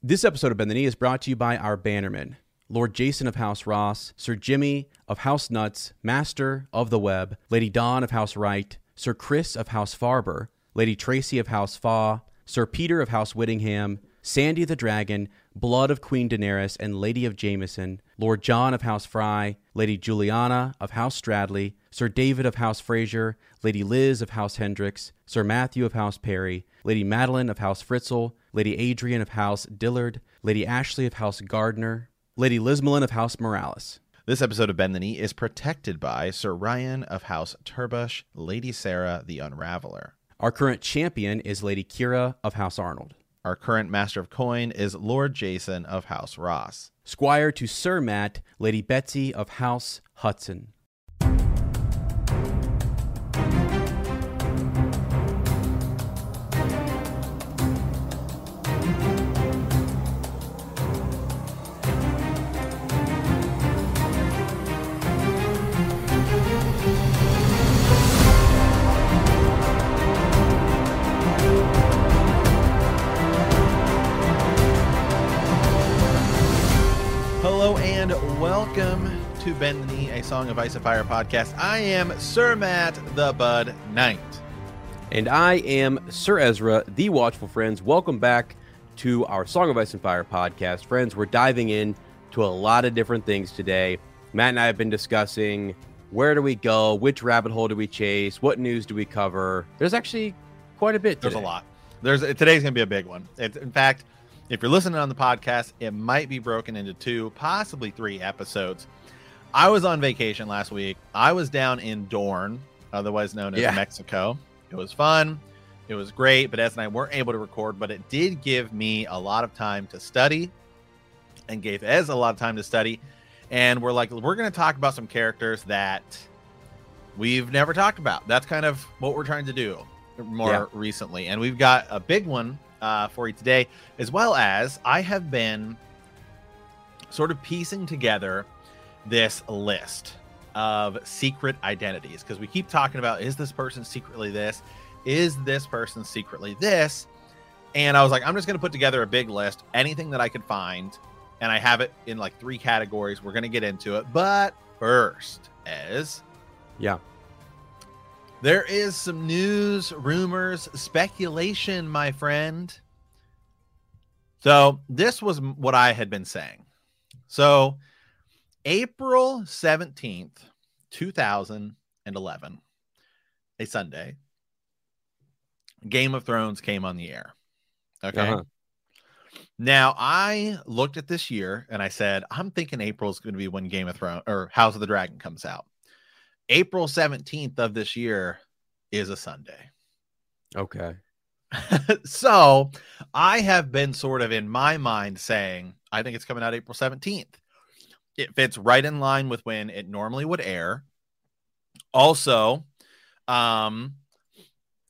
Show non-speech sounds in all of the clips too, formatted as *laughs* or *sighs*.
This episode of Bend the Knee is brought to you by our bannermen. Lord Jason of House Ross, Sir Jimmy of House Nuts, Master of the Web, Lady Dawn of House Wright, Sir Chris of House Farber, Lady Tracy of House Fa, Sir Peter of House Whittingham, Sandy the Dragon, Blood of Queen Daenerys and Lady of Jameson, Lord John of House Fry, Lady Juliana of House Stradley, Sir David of House Fraser, Lady Liz of House Hendricks, Sir Matthew of House Perry, Lady Madeline of House Fritzl, Lady Adrian of House Dillard, Lady Ashley of House Gardner, Lady Lismelin of House Morales. This episode of Bend the Knee is protected by Sir Ryan of House Turbush, Lady Sarah the Unraveler. Our current champion is Lady Kira of House Arnold. Our current Master of Coin is Lord Jason of House Ross. Squire to Sir Matt, Lady Betsy of House Hudson. And welcome to Bend the Knee, a Song of Ice and Fire podcast. I am Sir Matt the Bud Knight. And I am Sir Ezra, the Watchful Friends. Welcome back to our Song of Ice and Fire podcast. Friends, we're diving in to a lot of different things today. Matt and I have been discussing where do we go, which rabbit hole do we chase, what news do we cover. There's actually quite a bit. There's a lot. There's today's gonna be a big one. It's, in fact, if you're listening on the podcast, it might be broken into two, possibly three episodes. I was on vacation last week. I was down in Dorne, otherwise known as Yeah. Mexico. It was fun. It was great, but Ez and I weren't able to record, but it did give me a lot of time to study and gave Ez a lot of time to study. And we're like, we're going to talk about some characters that we've never talked about. That's kind of what we're trying to do more Yeah. recently. And we've got a big one uh, for you today, as well as I have been sort of piecing together this list of secret identities because we keep talking about is this person secretly this? Is this person secretly this? And I was like, I'm just going to put together a big list, anything that I could find. And I have it in like three categories. We're going to get into it. But first, as Yeah. There is some news, rumors, speculation, my friend. So, this was what I had been saying. So, April 17th, 2011, a Sunday, Game of Thrones came on the air. Okay. Uh-huh. Now, I looked at this year and I said, I'm thinking April is going to be when Game of Thrones or House of the Dragon comes out. April 17th of this year is a Sunday. Okay. *laughs* so I have been sort of in my mind saying, I think it's coming out April 17th. It fits right in line with when it normally would air. Also, um,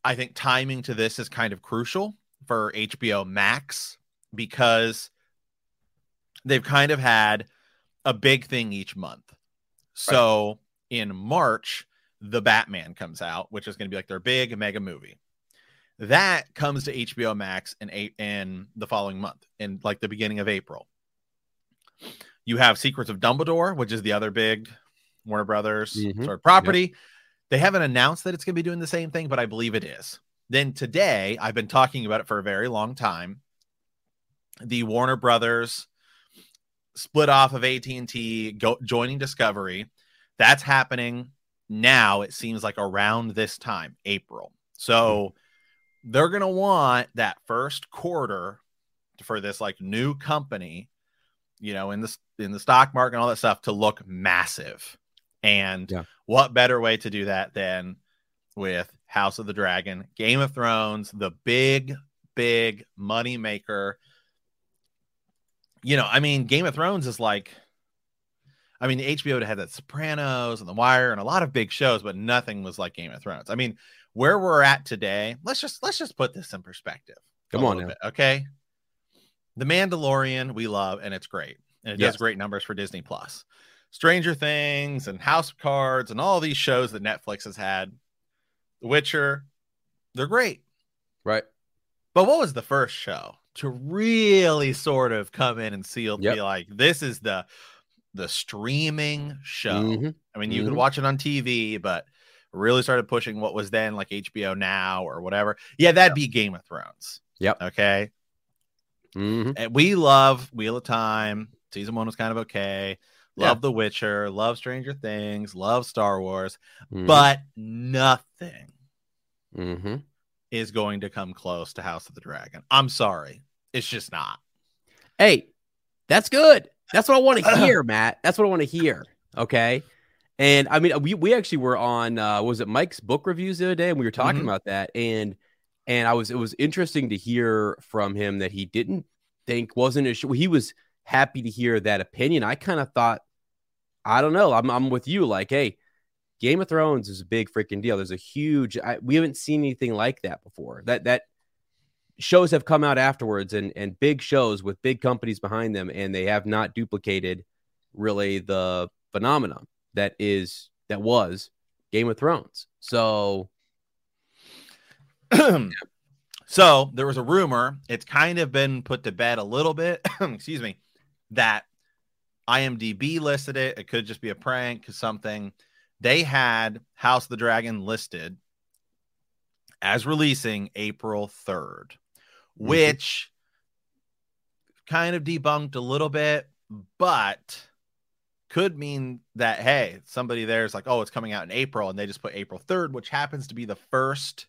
I think timing to this is kind of crucial for HBO Max because they've kind of had a big thing each month. So in March, The Batman comes out, which is going to be like their big mega movie. That comes to HBO Max in eight in the following month, in like the beginning of April. You have Secrets of Dumbledore, which is the other big Warner Brothers Mhm. sort of property. They haven't announced that it's going to be doing the same thing, but I believe it is. Then today, I've been talking about it for a very long time. The Warner Brothers split off of AT&T, go, joining Discovery. That's happening now. It seems like around this time, April. So they're going to want that first quarter for this like new company, you know, in the in the stock market and all that stuff to look massive. And Yeah. what better way to do that than with House of the Dragon, Game of Thrones, the big, big money maker. You know, I mean, Game of Thrones is like, I mean, HBO had that Sopranos and The Wire and a lot of big shows, but nothing was like Game of Thrones. I mean, where we're at today, let's just let's just put this in perspective. Come on bit, okay? The Mandalorian we love and it's great. And it Yes. does great numbers for Disney Plus. Stranger Things and House of Cards and all these shows that Netflix has had. The Witcher, they're great. Right. But what was the first show to really sort of come in and seal Yep. be like this is the the streaming show. Mhm. I mean, you Mhm. could watch it on TV, but really started pushing what was then like HBO Now or whatever. Yeah, that'd be Game of Thrones. Yep. Okay. Mhm. And we love Wheel of Time. Season one was kind of okay. Yeah. Love The Witcher. Love Stranger Things. Love Star Wars. Mhm. But nothing Mhm. is going to come close to House of the Dragon. I'm sorry. It's just not. Hey, that's good. That's what I want to *laughs* hear, Matt. That's what I want to hear. Okay. And I mean, we we actually were on uh was it Mike's book reviews the other day, and we were talking Mhm. about that. And and I was it was interesting to hear from him that he didn't think wasn't as he was happy to hear that opinion. I kind of thought, I don't know. I'm I'm with you. Like, hey, Game of Thrones is a big freaking deal. There's a huge. I, we haven't seen anything like that before. That that shows have come out afterwards, and and big shows with big companies behind them, and they have not duplicated really the phenomenon that is that was Game of Thrones. So *clears throat* so there was a rumor. It's kind of been put to bed a little bit. *clears throat* excuse me. That IMDb listed it. It could just be a prank something. They had House of the Dragon listed as releasing April 3rd, which kind of debunked a little bit, but could mean that hey, somebody there's like, oh, it's coming out in April, and they just put April 3rd, which happens to be the first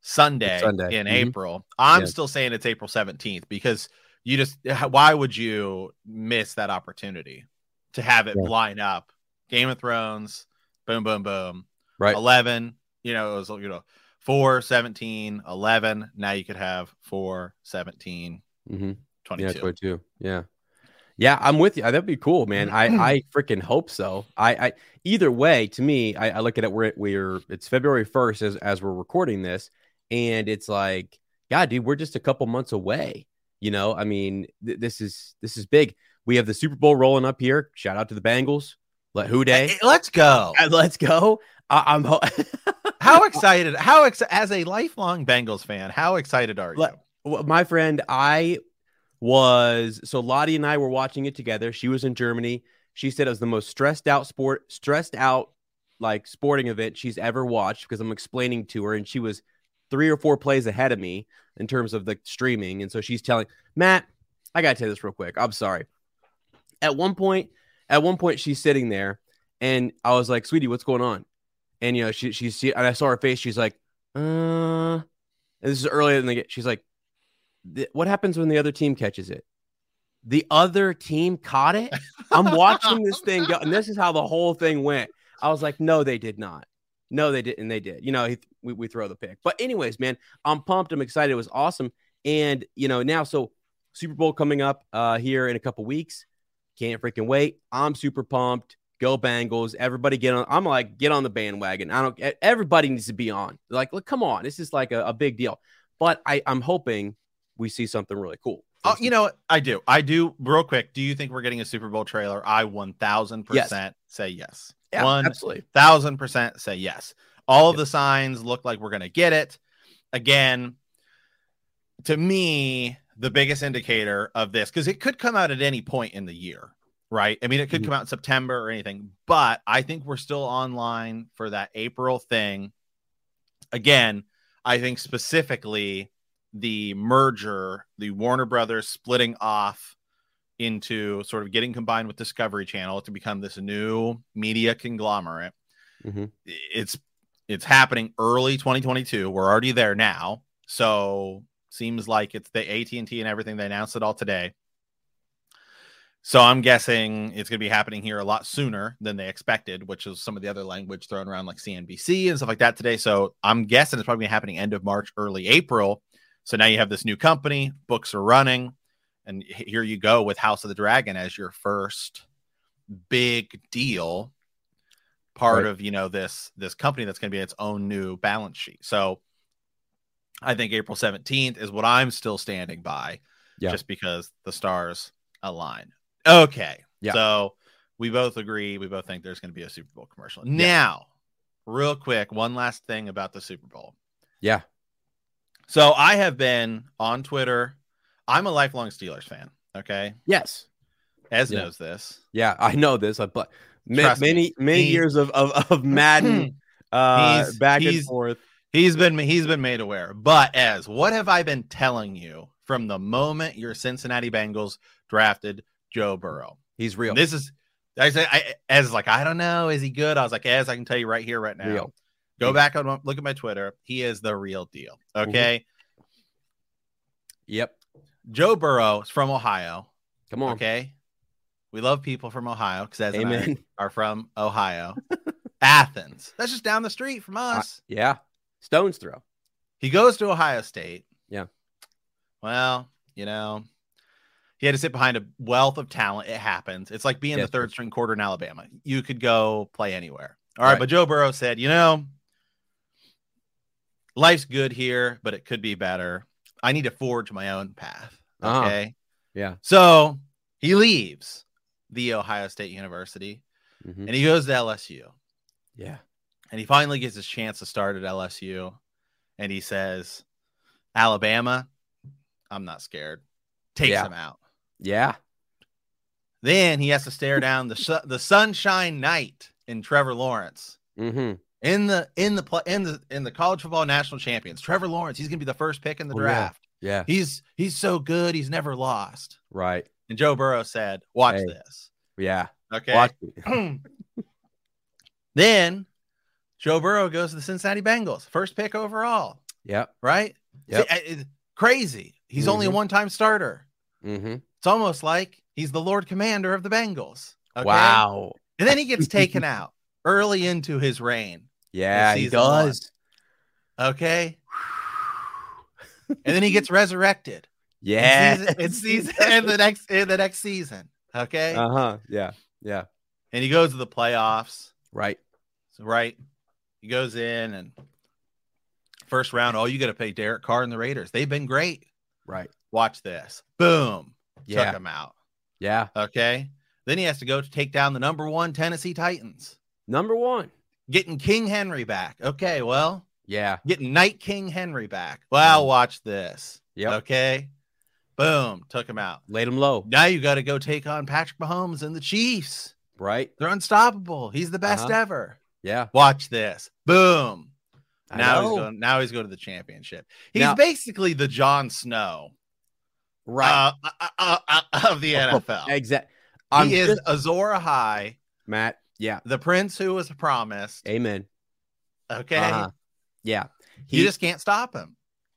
Sunday, Sunday. in Mhm. April. I'm Yeah. still saying it's April 17th because you just why would you miss that opportunity to have it Yeah. line up? Game of Thrones, boom, boom, boom. right, 11, you know, it was, you know, 4, 17, 11. Now you could have 4, 17, hmm 22. yeah, 22. Yeah, yeah, I'm with you. That'd be cool, man. I I *clears throat* freaking hope so. I I either way, to me, I, I look at it. We're we're it's February 1st as as we're recording this, and it's like, God, dude, we're just a couple months away. You know, I mean, th- this is this is big. We have the Super Bowl rolling up here. Shout out to the Bengals. Let who day? Hey, let's go. Uh, let's go. I, I'm ho- *laughs* How excited? How ex- as a lifelong Bengals fan, how excited are you? Let- my friend, I was so Lottie and I were watching it together. She was in Germany. She said it was the most stressed out sport, stressed out like sporting event she's ever watched because I'm explaining to her, and she was three or four plays ahead of me in terms of the streaming. And so she's telling Matt, I gotta tell you this real quick. I'm sorry. At one point, at one point, she's sitting there, and I was like, "Sweetie, what's going on?" And you know, she she, and I saw her face. She's like, "Uh," and this is earlier than they get. She's like, "What happens when the other team catches it?" The other team caught it. I'm watching this thing go, and this is how the whole thing went. I was like, "No, they did not. No, they didn't. And they did. You know, he, we we throw the pick. But anyways, man, I'm pumped. I'm excited. It was awesome. And you know, now so Super Bowl coming up uh here in a couple weeks. Can't freaking wait. I'm super pumped. Go Bengals. Everybody get on. I'm like, get on the bandwagon. I don't everybody needs to be on. Like, look, come on. This is like a, a big deal. But I, I'm hoping we see something really cool. Oh, you know what? I do. I do. Real quick. Do you think we're getting a Super Bowl trailer? I 1000% say yes. yeah, One absolutely. thousand percent say yes. All of the signs look like we're going to get it. Again, to me, the biggest indicator of this, because it could come out at any point in the year, right? I mean, it could Mhm. come out in September or anything, but I think we're still online for that April thing. Again, I think specifically the merger, the Warner Brothers splitting off into sort of getting combined with Discovery Channel to become this new media conglomerate. Mhm. It's it's happening early 2022. We're already there now, so seems like it's the AT and T and everything. They announced it all today, so I'm guessing it's going to be happening here a lot sooner than they expected, which is some of the other language thrown around like CNBC and stuff like that today. So I'm guessing it's probably happening end of March, early April. So now you have this new company, books are running, and here you go with House of the Dragon as your first big deal part Right. of you know this this company that's going to be its own new balance sheet. So I think April 17th is what I'm still standing by Yeah. just because the stars align. Okay. Yeah. So we both agree. We both think there's going to be a Super Bowl commercial. Now, real quick, one last thing about the Super Bowl. Yeah. So I have been on Twitter. I'm a lifelong Steelers fan. Okay. Yes. Ez Yeah. knows this. Yeah, I know this. I but ma- Trust me, many many he- years of of, of Madden *laughs* uh He's- back and forth. He's been he's been made aware. But as what have I been telling you from the moment your Cincinnati Bengals drafted Joe Burrow? He's real. This is I say I as like I don't know, is he good? I was like, as I can tell you right here, right now. Real. Go back and look at my Twitter. He is the real deal. Mm-hmm. Okay. Yep. Joe Burrow is from Ohio. Come on. Okay. We love people from Ohio because as Amen. are from Ohio. *laughs* Athens. That's just down the street from us. Yeah. Stones throw. He goes to Ohio State. Yeah. Well, you know, he had to sit behind a wealth of talent. It happens. It's like being Yes. the third string quarter in Alabama. You could go play anywhere. All right, Right. But Joe Burrow said, you know, life's good here, but it could be better. I need to forge my own path. Uh-huh. Okay. Yeah. So he leaves the Ohio State University Mhm. and he goes to LSU Yeah. And he finally gets his chance to start at LSU, and he says, "Alabama, I'm not scared." Takes Yeah. him out. Yeah. Then he has to stare down the su- the sunshine night in Trevor Lawrence Mm-hmm. in the in the in the in the college football national champions. Trevor Lawrence, he's gonna be the first pick in the Oh, draft. Yeah. He's he's so good, he's never lost. Right. And Joe Burrow said, "Watch Hey. this." Yeah. Okay. *clears throat* Then Joe Burrow goes to the Cincinnati Bengals, first pick overall. Yep. right? Yep. See, I- it- crazy. He's only a Mhm. one-time starter. Mm-hmm. It's almost like he's the Lord Commander of the Bengals. okay? Wow. And then he gets *laughs* taken out early into his reign. Yeah, he season one. does. Okay. *sighs* And then he gets resurrected. Yeah. season- in season *laughs* in the next in the next season. Okay. Uh huh. Yeah. Yeah. and he goes to the playoffs. Right. So, right. He goes in and first round. Oh, you got to pay Derek Carr and the Raiders. They've been great. Right. Watch this. Boom. Yeah. Took him out. Yeah. Okay. Then he has to go to take down the number one Tennessee Titans, Number one. getting King Henry back. Okay. Well, Yeah. getting Night King Henry back. Well, watch this. Yeah. Okay. Boom. Took him out. Laid him low. Now you got to go take on Patrick Mahomes and the Chiefs. Right. They're unstoppable. He's the best Uh-huh. ever. Yeah. Watch this. Boom. I Now know. he's going. Now he's going to the championship. He's Now- basically the Jon Snow right. uh, uh, uh, uh, of the *laughs* NFL. Exactly. I'm he is Azor Ahai, Matt. Yeah. the prince who was promised. Amen. Okay, Uh-huh. Yeah. you just can't stop him.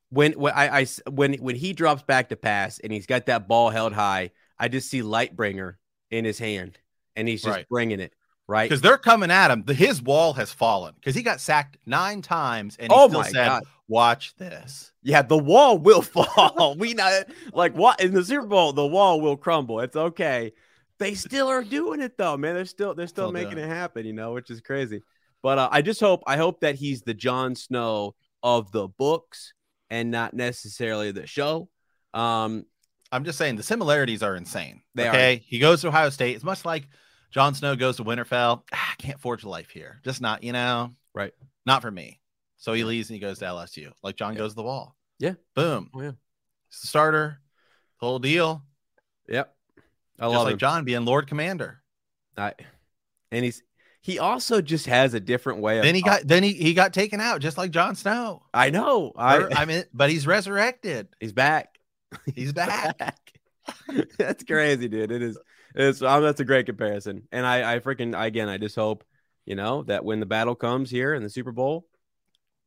when when I, I when when he drops back to pass and he's got that ball held high, I just see Lightbringer in his hand, and he's just Right. bringing it right. Because they're coming at him. The, his wall has fallen because he got sacked nine times, and he Oh still my said, God. "Watch this." Yeah, the wall will *laughs* fall. we not like what in the Super Bowl, the wall will crumble. It's okay. They still are doing it though, man. They're still they're still, Still making doing it happen, you know, which is crazy. But uh, I just hope I hope that he's the Jon Snow of the books and not necessarily the show. Um, I'm just saying the similarities are insane. They are. okay, he goes to Ohio State. It's much like Jon Snow goes to Winterfell. Ah, *sighs* I can't forge a life here. Just not, you know, Right. Not for me. So he leaves and he goes to LSU, like Jon Yeah. goes to the wall. Yeah. Boom. Oh, yeah. He's the starter. Whole deal. yep. I Just love like him. Jon being Lord Commander. I, and he's he also just has a different way of Then he got then he, he got taken out just like Jon Snow. I know. I, I mean, but he's resurrected. he's back. He's *laughs* back. *laughs* that's crazy, dude. It is. It's um, that's a great comparison, and I, I freaking again, I just hope you know that when the battle comes here in the Super Bowl,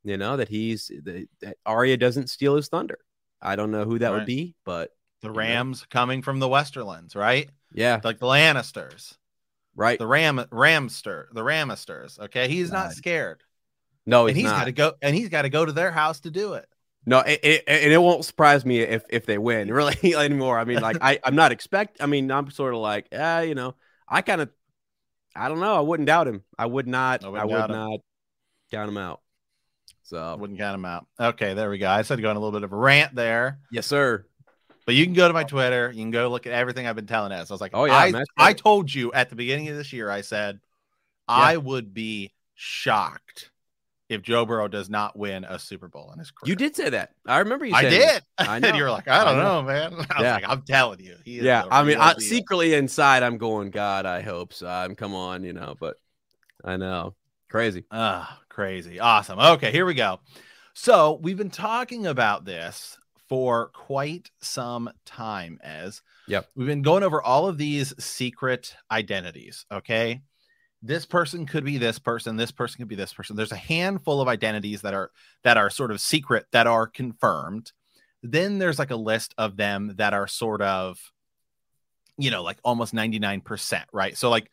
you know that he's that, that Arya doesn't steal his thunder. I don't know who that would be, but The know? Rams coming from the Westerlands, right? yeah, Like the Lannisters, right. the Ram Ramster, the Ramisters. Okay, he's not scared, no, and he's, he's got not. to go, and he's got to go to their house to do it. No, it, it, and it won't surprise me if if they win *laughs* really *laughs* anymore. I mean, like I I'm not expect. I mean, I'm sort of like, ah, you know, I kind of, I don't know. I wouldn't doubt him. I would not. I I, would him. not count him out. I So wouldn't count him out. Okay, there we go. I said going a little bit of a rant there, yes, sir. but you can go to my Twitter. You can go look at everything I've been telling us. I was like, Oh, yeah, I, I told you at the beginning of this year. I said I would be shocked if Joe Burrow does not win a Super Bowl in his career. You did say that. I remember you. I did. that. *laughs* I know. you were like, I don't I know, know. man. *laughs* I was Yeah. like, I'm telling you. He is Yeah, I mean, I, secretly inside, I'm going, God, I hope so. I'm come on, you know, but I know, crazy. Ah, crazy. Awesome. Okay, here we go. So we've been talking about this for quite some time, as Yep. we've been going over all of these secret identities. Okay. This person could be this person, this person could be this person. There's a handful of identities that are that are sort of secret that are confirmed. Then there's like a list of them that are sort of, you know, like almost 99%, right? So like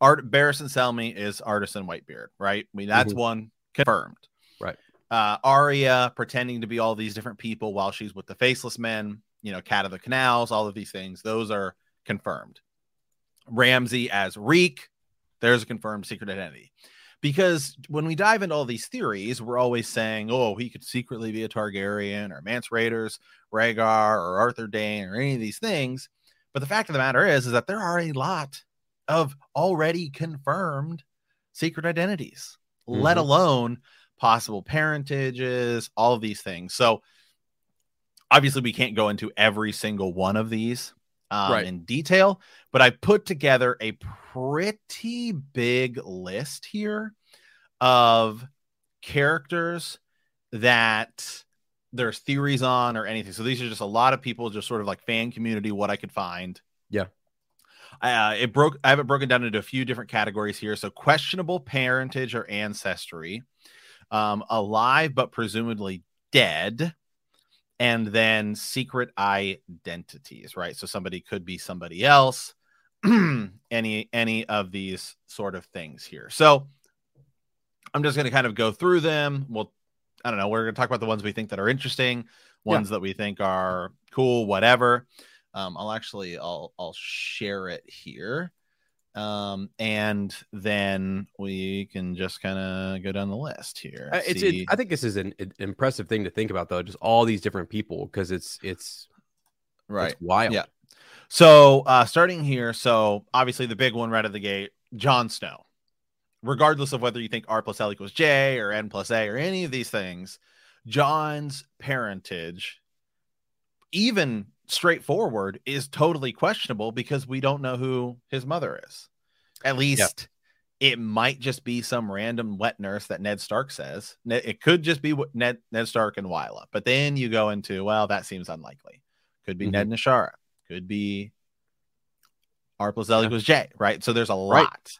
Art Barristan Selmy is Arstan Whitebeard, right? I mean, that's one confirmed. Right. Uh Arya pretending to be all these different people while she's with the faceless men, you know, Cat of the Canals, all of these things, those are confirmed. Ramsay as Reek, there's a confirmed secret identity. Because when we dive into all these theories, we're always saying, oh, he could secretly be a Targaryen or Mance Rayder's, Rhaegar or Arthur Dayne or any of these things. But the fact of the matter is, is that there are a lot of already confirmed secret identities, let Mhm. alone possible parentages, all of these things. So obviously, we can't go into every single one of these um, Right. in detail, but I put together a pretty big list here of characters that there's theories on or anything. So these are just a lot of people, just sort of like fan community, what I could find. Yeah. Uh, it broke. I have it broken down into a few different categories here. So questionable parentage or ancestry, um, alive but presumably dead, and then secret identities. Right. So somebody could be somebody else. *clears throat* any any of these sort of things here. So I'm just going to kind of go through them. We'll I don't know. We're going to talk about the ones we think that are interesting, ones that we think are cool, whatever. Um, I'll actually I'll I'll share it here. Um, and then we can just kind of go down the list here. Uh, It's, it, I think this is an, an impressive thing to think about, though. Just all these different people, because it's it's right. it's wild. Yeah. So uh starting here, so obviously the big one right at the gate, Jon Snow. Regardless of whether you think R plus L equals J or N plus A or any of these things, Jon's parentage, even straightforward, is totally questionable because we don't know who his mother is. At least it might just be some random wet nurse that Ned Stark says. It could just be Ned Ned Stark and Wylla. But then you go into, well, that seems unlikely. Could be Mhm. Ned Nashara. Could be R plus L Yeah. equals J, right? So there's a Right. lot.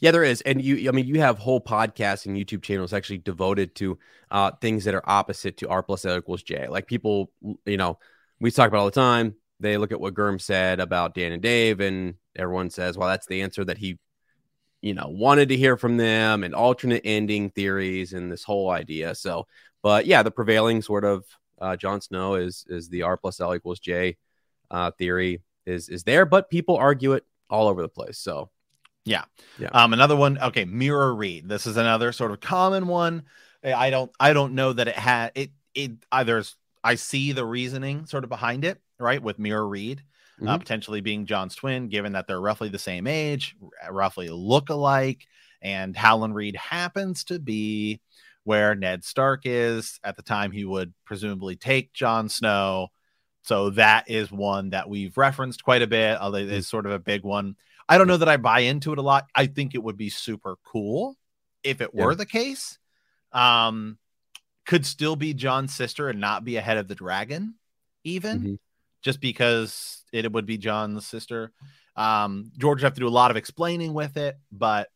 Yeah, there is, and you. I mean, you have whole podcasts and YouTube channels actually devoted to uh, things that are opposite to R plus L equals J. Like people, you know, we talk about all the time. They look at what Germ said about Dan and Dave, and everyone says, "Well, that's the answer that he, you know, wanted to hear from them." And alternate ending theories and this whole idea. So, but yeah, the prevailing sort of uh, Jon Snow is is the R plus L equals J uh, theory is is there, but people argue it all over the place. So yeah. yeah. Um, another one, okay, Meera Reed. This is another sort of common one. I don't, I don't know that it had it. It either I see the reasoning sort of behind it, right? With Meera Reed uh, Mhm. potentially being Jon's twin, given that they're roughly the same age, roughly look alike, and Howland Reed happens to be where Ned Stark is at the time he would presumably take Jon Snow. So that is one that we've referenced quite a bit. Although it's sort of a big one. I don't know that I buy into it a lot. I think it would be super cool if it were Yeah. the case. Um, could still be Jon's sister and not be ahead of the dragon, even Mhm. just because it would be Jon's sister. Um, George would have to do a lot of explaining with it, but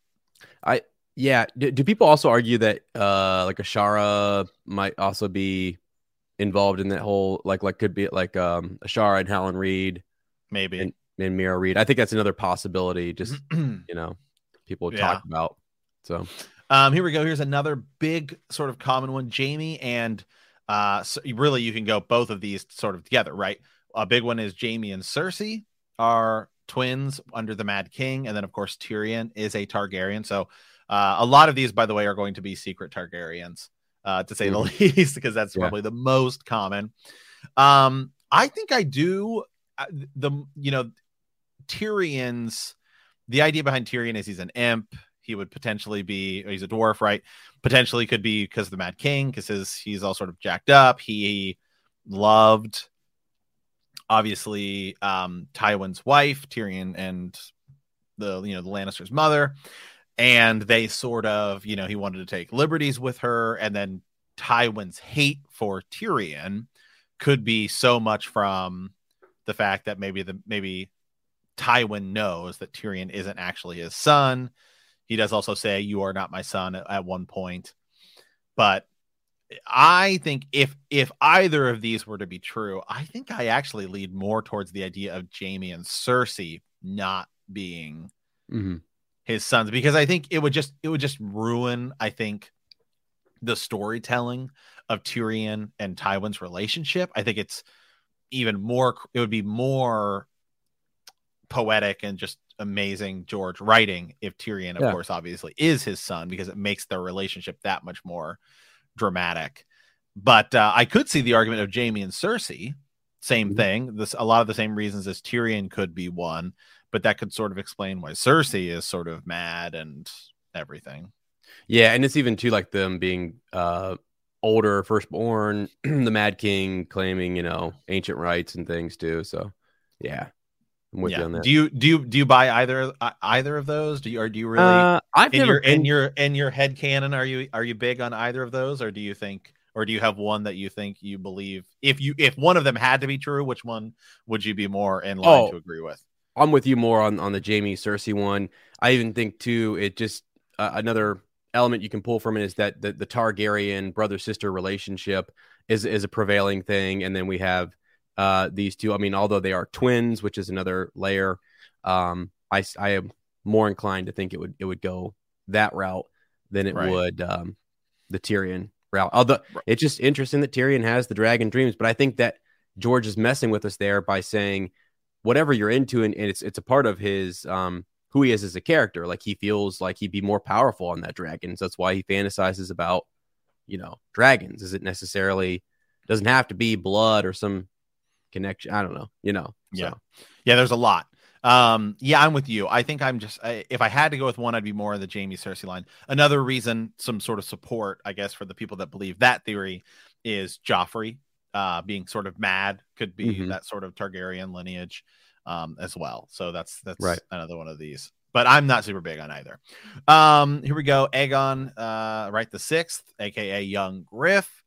I Yeah. Do, do people also argue that uh like Ashara might also be involved in that whole like like could be like um Ashara and Howland Reed maybe. and, and Meera Reed? I think that's another possibility. Just *clears throat* you know, people Yeah. talk about. So Um, here we go. Here's another big sort of common one. Jaime and uh, so really you can go both of these sort of together, right? A big one is Jaime and Cersei are twins under the Mad King, and then of course Tyrion is a Targaryen. So uh, a lot of these, by the way, are going to be secret Targaryens, uh, to say the least, *laughs* because that's Yeah. probably the most common. Um, I think I do uh, the you know Tyrion's the idea behind Tyrion is he's an imp. He would potentially be he's a dwarf, right? Potentially could be because of the Mad King, because he's all sort of jacked up. He loved obviously um Tywin's wife, Tyrion and the you know the Lannister's mother. And they sort of, you know, he wanted to take liberties with her, and then Tywin's hate for Tyrion could be so much from the fact that maybe the maybe Tywin knows that Tyrion isn't actually his son. He does also say, "You are not my son" at, at one point, but I think if if either of these were to be true, I think I actually lead more towards the idea of Jaime and Cersei not being Mm-hmm. his sons because I think it would just it would just ruin I think the storytelling of Tyrion and Tywin's relationship. I think it's even more it would be more poetic and just amazing George writing if Tyrion of Yeah. course obviously is his son because it makes their relationship that much more dramatic. But uh, I could see the argument of Jaime and Cersei same Mhm. thing. This a lot of the same reasons as Tyrion could be one, but that could sort of explain why Cersei is sort of mad and everything. Yeah, and it's even too like them being uh older, firstborn, *clears throat* the Mad King claiming, you know, ancient rights and things too. So yeah. I'm with you on that. Do you do you do you buy either uh, either of those? Do you or do you really uh, I've in never your in your in your head canon are you are you big on either of those or do you think or do you have one that you think you believe if you if one of them had to be true which one would you be more in line Oh. to agree with I'm with you more on on the Jaime Cersei one. I even think too it just uh, another element you can pull from it is that the, the Targaryen brother sister relationship is is a prevailing thing, and then we have uh these two. I mean, although they are twins, which is another layer, um, I I am more inclined to think it would it would go that route than it Right. would um the Tyrion route. Although Right. it's just interesting that Tyrion has the dragon dreams, but I think that George is messing with us there by saying whatever you're into and, and it's it's a part of his um who he is as a character like he feels like he'd be more powerful on that dragon so that's why he fantasizes about you know dragons is it necessarily doesn't have to be blood or some connection i don't know you know Yeah. so. Yeah, there's a lot. Um, yeah, I'm with you. I think I'm just I, if I had to go with one, I'd be more in the Jaime Cersei line. Another reason, some sort of support, I guess, for the people that believe that theory is Joffrey uh being sort of mad could be Mhm. that sort of Targaryen lineage um as well. So that's that's Right. another one of these. But I'm not super big on either. Um, here we go. Aegon, uh, right the sixth, aka Young Griff.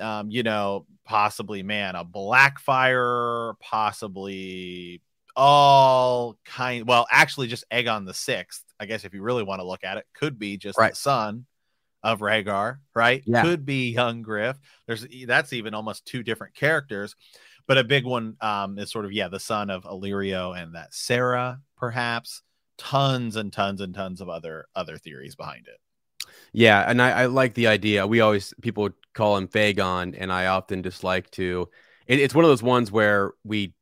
Um, you know, possibly man, a Blackfyre, possibly all kind well actually just Aegon the sixth I guess if you really want to look at it could be just Right. the son of Rhaegar right Yeah. could be young Griff there's that's even almost two different characters but a big one um is sort of yeah the son of Illyrio and that Serra perhaps tons and tons and tons of other other theories behind it Yeah, and I, I like the idea. We always people call him Fagon, and I often just like to. It, it's one of those ones where we,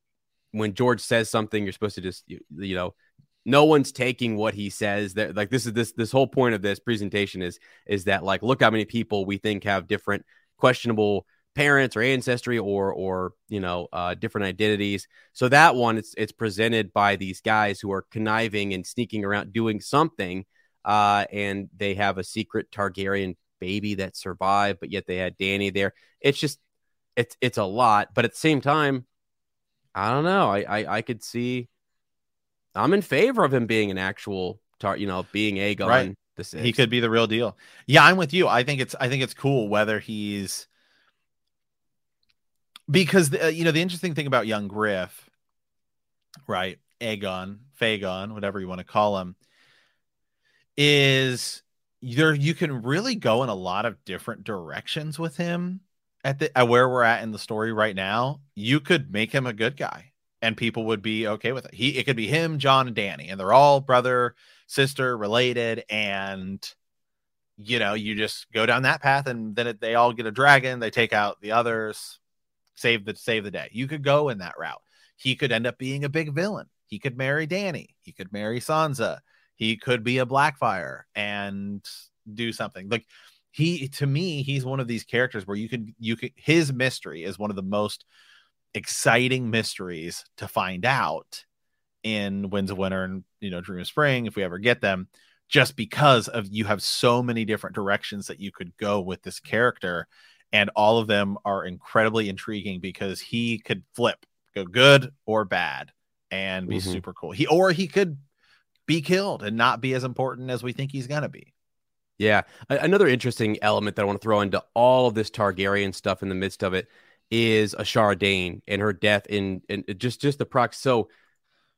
when George says something, you're supposed to just you, you know, no one's taking what he says. That like this is this this whole point of this presentation is is that like look how many people we think have different questionable parents or ancestry or or you know uh, different identities. So that one it's it's presented by these guys who are conniving and sneaking around doing something uh, and they have a secret Targaryen baby that survived, but yet they had Dany there. It's just it's it's a lot, but at the same time, I don't know. I I, I could see. I'm in favor of him being an actual tar, you know, being Aegon. Right. The sixth. he could be the real deal yeah i'm with you i think it's i think it's cool whether he's because the, uh, you know the interesting thing about young griff right aegon fagon whatever you want to call him is there you can really go in a lot of different directions with him at the at where we're at in the story right now. You could make him a good guy and people would be okay with it. He it could be him jon and dany and they're all brother sister related and you know you just go down that path and then it, they all get a dragon they take out the others save the save the day. You could go in that route. He could end up being a big villain. He could marry dany. He could marry sansa he could be a blackfyre and do something like he to me he's one of these characters where you could you could his mystery is one of the most exciting mysteries to find out in winds of winter and you know dream of spring if we ever get them just because of you have so many different directions that you could go with this character and all of them are incredibly intriguing because he could flip go good or bad and be Mhm. super cool he or he could be killed and not be as important as we think he's gonna be Yeah. Another interesting element that I want to throw into all of this Targaryen stuff in the midst of it is Ashara Dayne and her death in, in just just the prox. So,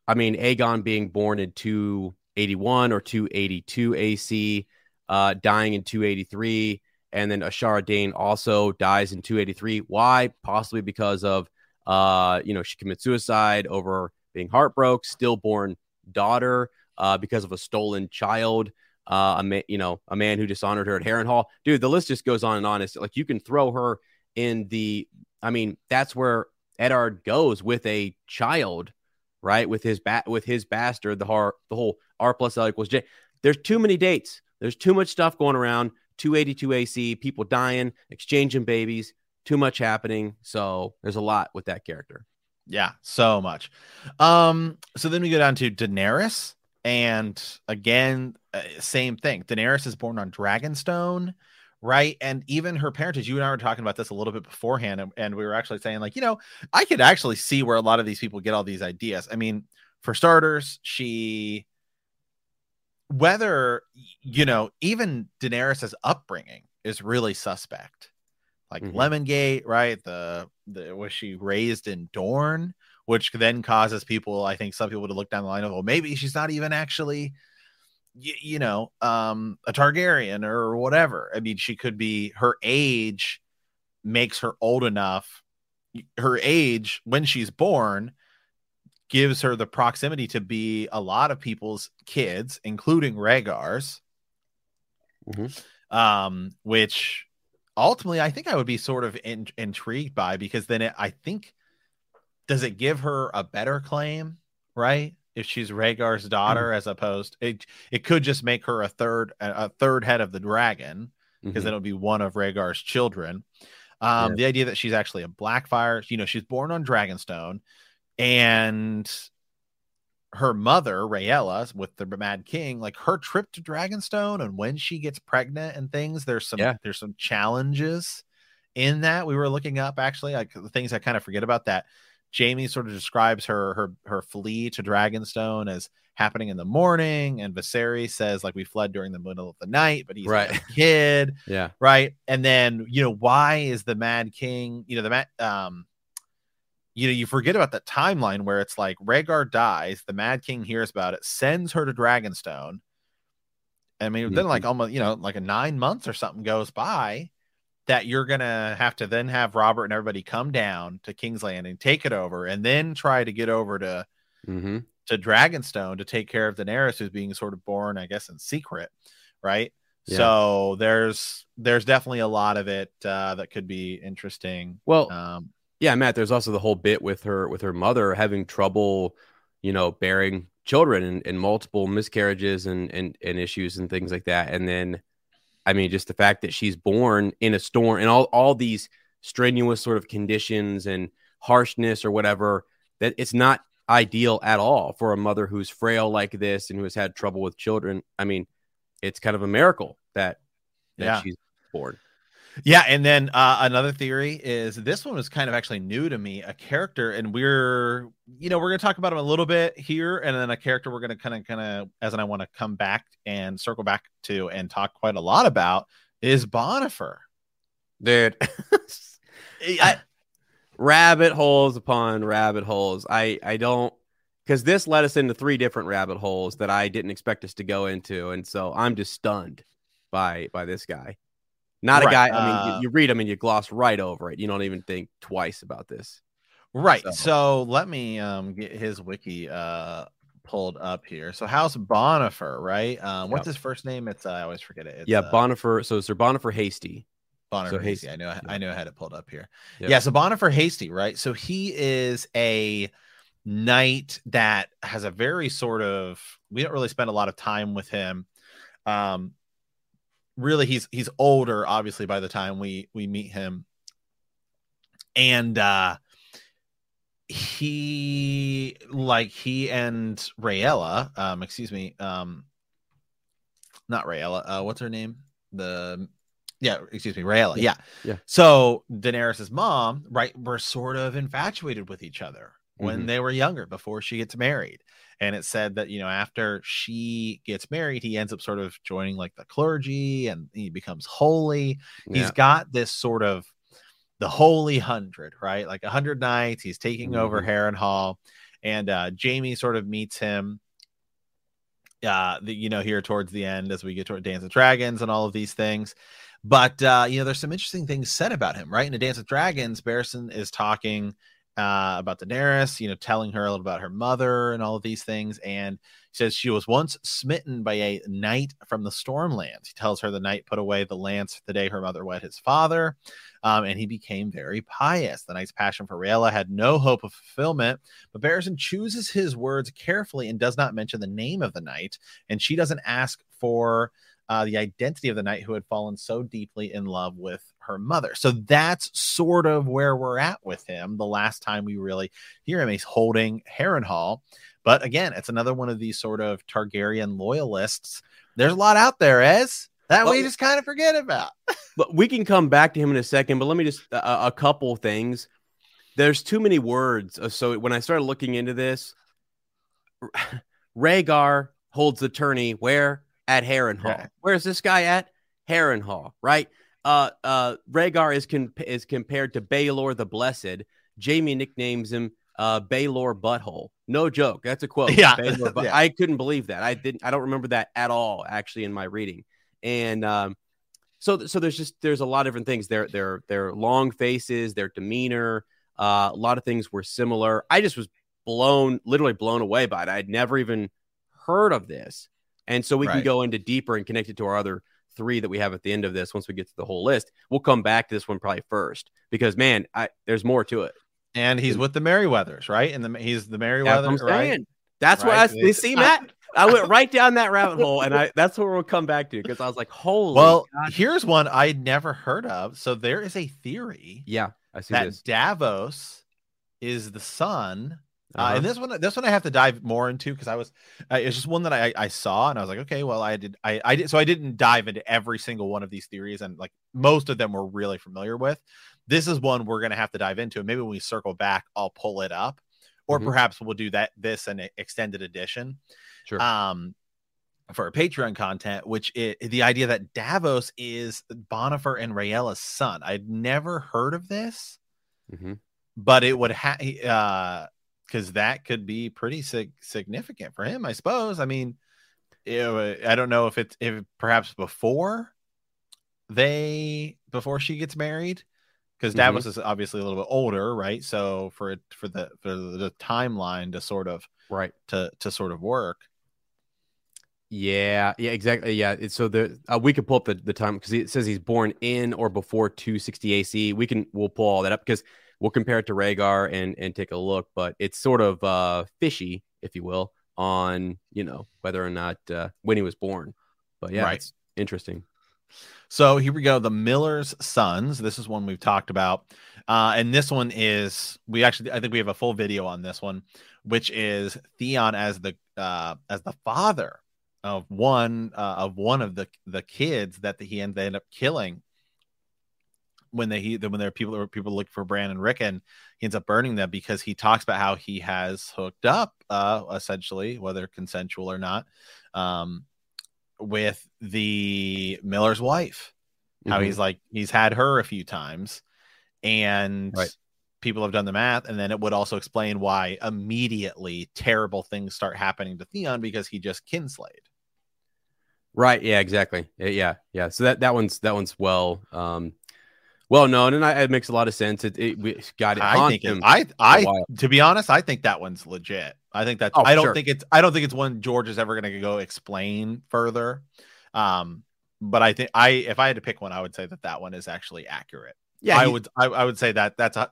I mean, Aegon being born in 281 or 282 AC, uh, dying in 283, and then Ashara Dayne also dies in 283. Why? Possibly because of, uh, you know, she commits suicide over being heartbroken, stillborn daughter, uh, because of a stolen child uh, a man, you know, a man who dishonored her at Harrenhal. Dude, the list just goes on and on. It's like you can throw her in the. I mean, that's where Eddard goes with a child, right? With his bat, with his bastard, the har, the whole R plus L equals J. There's too many dates. There's too much stuff going around. 282 AC, people dying, exchanging babies, too much happening. So there's a lot with that character. Yeah, so much. Um, so then we go down to Daenerys, and again, uh, same thing. Daenerys is born on Dragonstone, right? And even her parentage, you and I were talking about this a little bit beforehand, and, and we were actually saying, like, you know, I could actually see where a lot of these people get all these ideas. I mean, for starters, she whether you know, even Daenerys's upbringing is really suspect. Like Mhm. Lemongate, right? The the was she raised in Dorne, which then causes people, I think, some people to look down the line of, well, maybe she's not even actually, you, you know, um, a Targaryen or whatever. I mean, she could be her age makes her old enough. Her age when she's born gives her the proximity to be a lot of people's kids, including Rhaegar's Mhm. um, which ultimately I think I would be sort of in, intrigued by because then it, I think does it give her a better claim, right? If she's Rhaegar's daughter, as opposed it it could just make her a third a third head of the dragon because Mhm. then it'll be one of Rhaegar's children. Um, Yeah. The idea that she's actually a Blackfyre, you know, she's born on Dragonstone, and her mother Rhaella with the Mad King, like her trip to Dragonstone and when she gets pregnant and things, there's some Yeah. there's some challenges in that we were looking up actually, like the things I kind of forget about that. Jaime sort of describes her her her flee to Dragonstone as happening in the morning, and Viserys says like we fled during the middle of the night, but he's Right. a kid, Yeah. right? And then you know why is the Mad King? You know the Mad um, you know you forget about the timeline where it's like Rhaegar dies, the Mad King hears about it, sends her to Dragonstone. I mean, then like almost you know like a nine months or something goes by that you're gonna have to then have Robert and everybody come down to King's Landing, take it over, and then try to get over to hmm to Dragonstone to take care of Daenerys, who's being sort of born, I guess, in secret, right? Yeah. So there's there's definitely a lot of it uh, that could be interesting. Well, Um, Yeah, Matt. There's also the whole bit with her with her mother having trouble, you know, bearing children and, and multiple miscarriages and, and and issues and things like that. And then, I mean, just the fact that she's born in a storm and all all these strenuous sort of conditions and harshness or whatever that it's not ideal at all for a mother who's frail like this and who has had trouble with children. I mean, it's kind of a miracle that that Yeah. she's born. Yeah, and then uh, another theory is this one was kind of actually new to me. A character, and we're you know we're gonna talk about him a little bit here, and then a character we're gonna kind of kind of as and I want to come back and circle back to and talk quite a lot about is Bonifer. Dude. *laughs* I, rabbit holes upon rabbit holes. I I don't because this led us into three different rabbit holes that I didn't expect us to go into, and so I'm just stunned by by this guy. Not Right, a guy. I mean, uh, you, you read him and you gloss right over it. You don't even think twice about this. Right. So- So. let me um get his wiki uh pulled up here. So House Bonifer, right? Um what's Yep. his first name? It's uh, I always forget it. It's, yeah, uh, Bonifer. So Sir Bonifer Hasty. Bonifer so Hasty. Hasty. I know I, I know I had it pulled up here. Yep. Yeah, so Bonifer Hasty, right? So he is a knight that has a very sort of we don't really spend a lot of time with him. Um really he's he's older obviously by the time we we meet him. And uh he like he and Rhaella, um excuse me, um not Rhaella. Uh, what's her name? The yeah, excuse me, Rhaella. Yeah. Yeah. So Daenerys's mom, right, were sort of infatuated with each other when Mhm. they were younger before she gets married. And it said that, you know, after she gets married, he ends up sort of joining like the clergy and he becomes holy. He's got this sort of the holy hundred, right? Like a hundred knights. He's taking over Mhm. Harrenhal, and uh, Jaime sort of meets him. Uh, the, you know, here towards the end as we get toward Dance of Dragons and all of these things. But uh, you know, there's some interesting things said about him, right? In the Dance of Dragons, Barristan is talking uh, about Daenerys, you know, telling her a little about her mother and all of these things. And he says she was once smitten by a knight from the Stormlands. He tells her the knight put away the lance the day her mother wed his father, um, and he became very pious. The knight's passion for Rhaella had no hope of fulfillment, but Barristan chooses his words carefully and does not mention the name of the knight, and she doesn't ask for uh, the identity of the knight who had fallen so deeply in love with her mother. So that's sort of where we're at with him. The last time we really hear him, he's holding Harrenhal. But again, it's another one of these sort of Targaryen loyalists. There's a lot out there, Ez. That we just kind of forget about. *laughs* but we can come back to him in a second. But let me just a, a couple things. There's too many words. uh, So when I started looking into this, *laughs* Rhaegar holds the tourney where at Harrenhal. Right. Where's this guy at Harrenhal? Right. Uh, uh, Rhaegar is con- is compared to Baelor the Blessed. Jaime nicknames him uh, Baelor Butthole. No joke. That's a quote. Yeah. Butt- *laughs* Yeah. I couldn't believe that. I didn't. I don't remember that at all. Actually, in my reading, and um, so so there's just there's a lot of different things. Their their their long faces, their demeanor, uh, a lot of things were similar. I just was blown, literally blown away by it. I'd never even heard of this, and so we can go into deeper and connect it to our other three that we have at the end of this. Once we get to the whole list, we'll come back to this one probably first because man, I there's more to it. And he's with the Merryweathers, right? And the he's the Merryweather, right? That's what I Right. see, Matt. I went right down that rabbit hole, and I that's where we'll come back to because I was like, holy. Well, God. here's one I'd never heard of. So there is a theory yeah, I see that this. Davos is the son. Uh Uh-huh. and this one, this one I have to dive more into because I was, uh, it's just one that I, I saw and I was like, okay, well, I did, I, I did, so I didn't dive into every single one of these theories and like most of them we're really familiar with. This is one we're gonna have to dive into, and maybe when we circle back, I'll pull it up, or Mhm. perhaps we'll do that this an extended edition sure. um for our Patreon content, which is the idea that Davos is Bonifer and Rhaella's son. I'd never heard of this, hmm but it would have uh because that could be pretty sig- significant for him, I suppose. I mean, it, I don't know if it's if perhaps before they before she gets married because Mhm. Davos is obviously a little bit older, right? So for it for the for the timeline to sort of Right. to to sort of work. Yeah, yeah, exactly. Yeah, it's, so the uh, we could pull up the, the time because it says he's born in or before 260 AC. We can we'll pull all that up because we'll compare it to Rhaegar and and take a look, but it's sort of uh fishy, if you will, on you know whether or not uh, when he was born. But yeah, Right. it's interesting. So here we go. The Miller's Sons. This is one we've talked about. Uh, and this one is we actually I think we have a full video on this one, which is Theon as the uh as the father of one uh, of one of the the kids that he end they end up killing when they he then when there are people people look for Bran and Rickon, he ends up burning them because he talks about how he has hooked up, uh, essentially, whether consensual or not, um, with the Miller's wife. How Mhm. he's like he's had her a few times, and Right. people have done the math, and then it would also explain why immediately terrible things start happening to Theon because he just kinslayed. Right. Yeah. Exactly. Yeah, Yeah. Yeah. So that that one's that one's well um well known, and I, it makes a lot of sense. It, it we got it. I think it. I I to be honest, I think that one's legit. I think that's Oh, I don't sure. think it's I don't think it's one George is ever going to go explain further. Um, but I think I if I had to pick one, I would say that that one is actually accurate. yeah. I he- would I, I would say that that's a,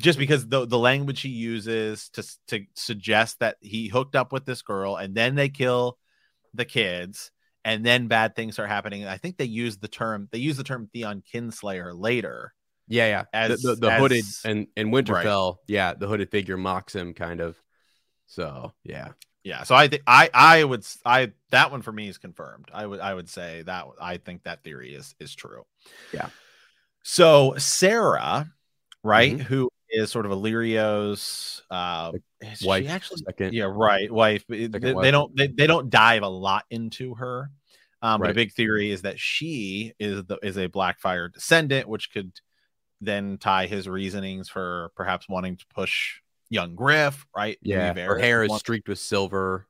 just because the the language he uses to to suggest that he hooked up with this girl and then they kill the kids and then bad things are happening. I think they use the term they use the term Theon Kinslayer later. Yeah, yeah. As- the, the, the as- hooded and and Right. Winterfell, yeah, the hooded figure mocks him kind of. So yeah, Yeah, so I think I I would I that one for me is confirmed. I would I would say that I think that theory is is true. Yeah. So Serra, right, Mhm. who is sort of Illyrio's uh is she wife, actually second. yeah right wife. It- They, wife. they don't they, they don't dive a lot into her. Um, but a big theory is that she is the is a Blackfyre descendant, which could then tie his reasonings for perhaps wanting to push young Griff, right? Yeah, her hair is streaked with silver.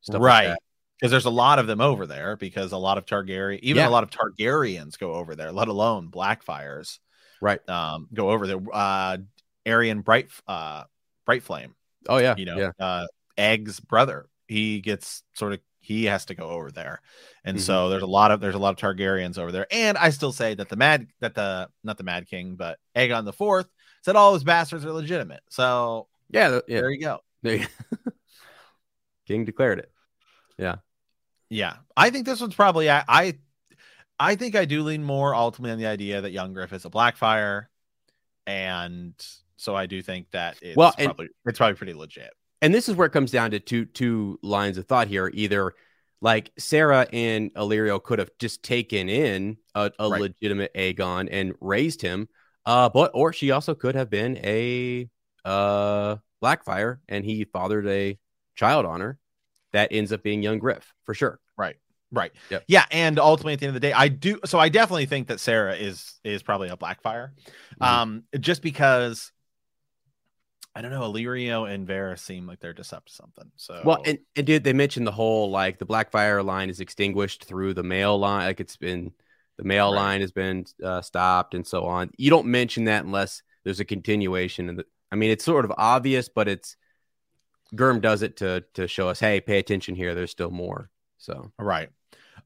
Stuff like right that. because there's a lot of them over there because a lot of targaryen even Yeah. a lot of targaryens go over there let alone blackfyres Right. um go over there uh aerion bright uh bright flame Oh yeah. you know Yeah. uh egg's brother he gets sort of he has to go over there and Mhm. so there's a lot of there's a lot of targaryens over there and i still say that the mad that the not the mad king but aegon the fourth said all those bastards are legitimate so Yeah. Yeah. there you go There you- *laughs* King declared it. Yeah, yeah, I think this one's probably I, I I think I do lean more ultimately on the idea that Young Griff is a Blackfyre, and so I do think that it's Well, and- probably it's probably pretty legit. and this is where it comes down to two two lines of thought here. Either like Serra and Illyrio could have just taken in a, a Right. legitimate Aegon and raised him, uh, but or she also could have been a uh Blackfyre and he fathered a child on her that ends up being young Griff for sure. Right, right, Yep. yeah, and ultimately at the end of the day, I do. So I definitely think that Serra is is probably a Blackfyre, Mhm. um, just because. I don't know. Illyrio and Vera seem like they're just up to something. So Well, and, and did they mention the whole like the Blackfyre line is extinguished through the male line? Like it's been the male Right. line has been uh, stopped and so on. You don't mention that unless there's a continuation. And I mean, it's sort of obvious, but it's Germ does it to to show us, hey, pay attention here. There's still more. So Right.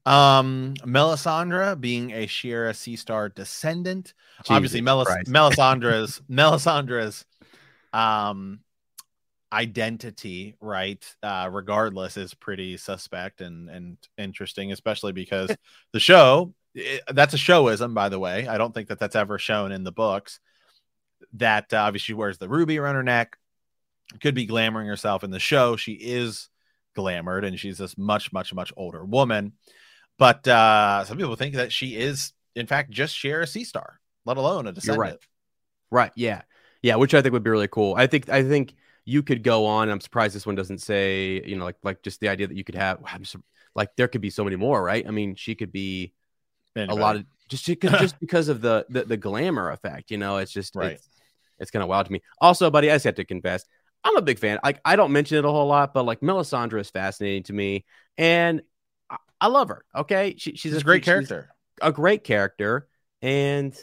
Um, Melisandre being a Shiera Seastar descendant. Obviously, Jesus Melis- Melisandre's Melisandre's um identity, right? Uh, regardless, is pretty suspect and and interesting, especially because *laughs* the show it- that's a showism, by the way. I don't think that that's ever shown in the books. That uh, obviously she wears the ruby around her neck, could be glamoring herself in the show. She is glamored and she's this much, much, much older woman. But uh some people think that she is, in fact, just Shiera Seastar, let alone a descendant. right. right, yeah, yeah, which I think would be really cool. I think I think you could go on. I'm surprised this one doesn't say, you know, like like just the idea that you could have. Sur- like there could be so many more, right? I mean, she could be a lot of just because *laughs* just because of the, the the glamour effect you know it's just Right. it's, it's kind of wild to me also buddy i just have to confess i'm a big fan like i don't mention it a whole lot but like melisandre is fascinating to me and i, I love her okay she, she's she's a great she's character. a great character and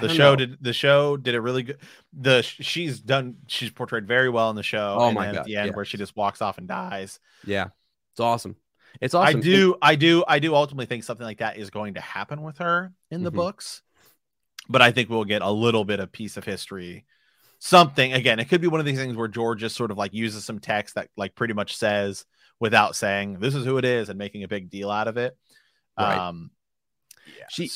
The show know. did the show did a really good. The she's done she's portrayed very well in the show. Oh and my then God, At the end, yeah. where she just walks off and dies. yeah it's awesome it's awesome I do, I do, I do ultimately think something like that is going to happen with her in the Mhm. books. But I think we'll get a little bit of piece of history. Something again, it could be one of these things where George just sort of like uses some text that like pretty much says without saying this is who it is and making a big deal out of it. Right. Um yeah. She-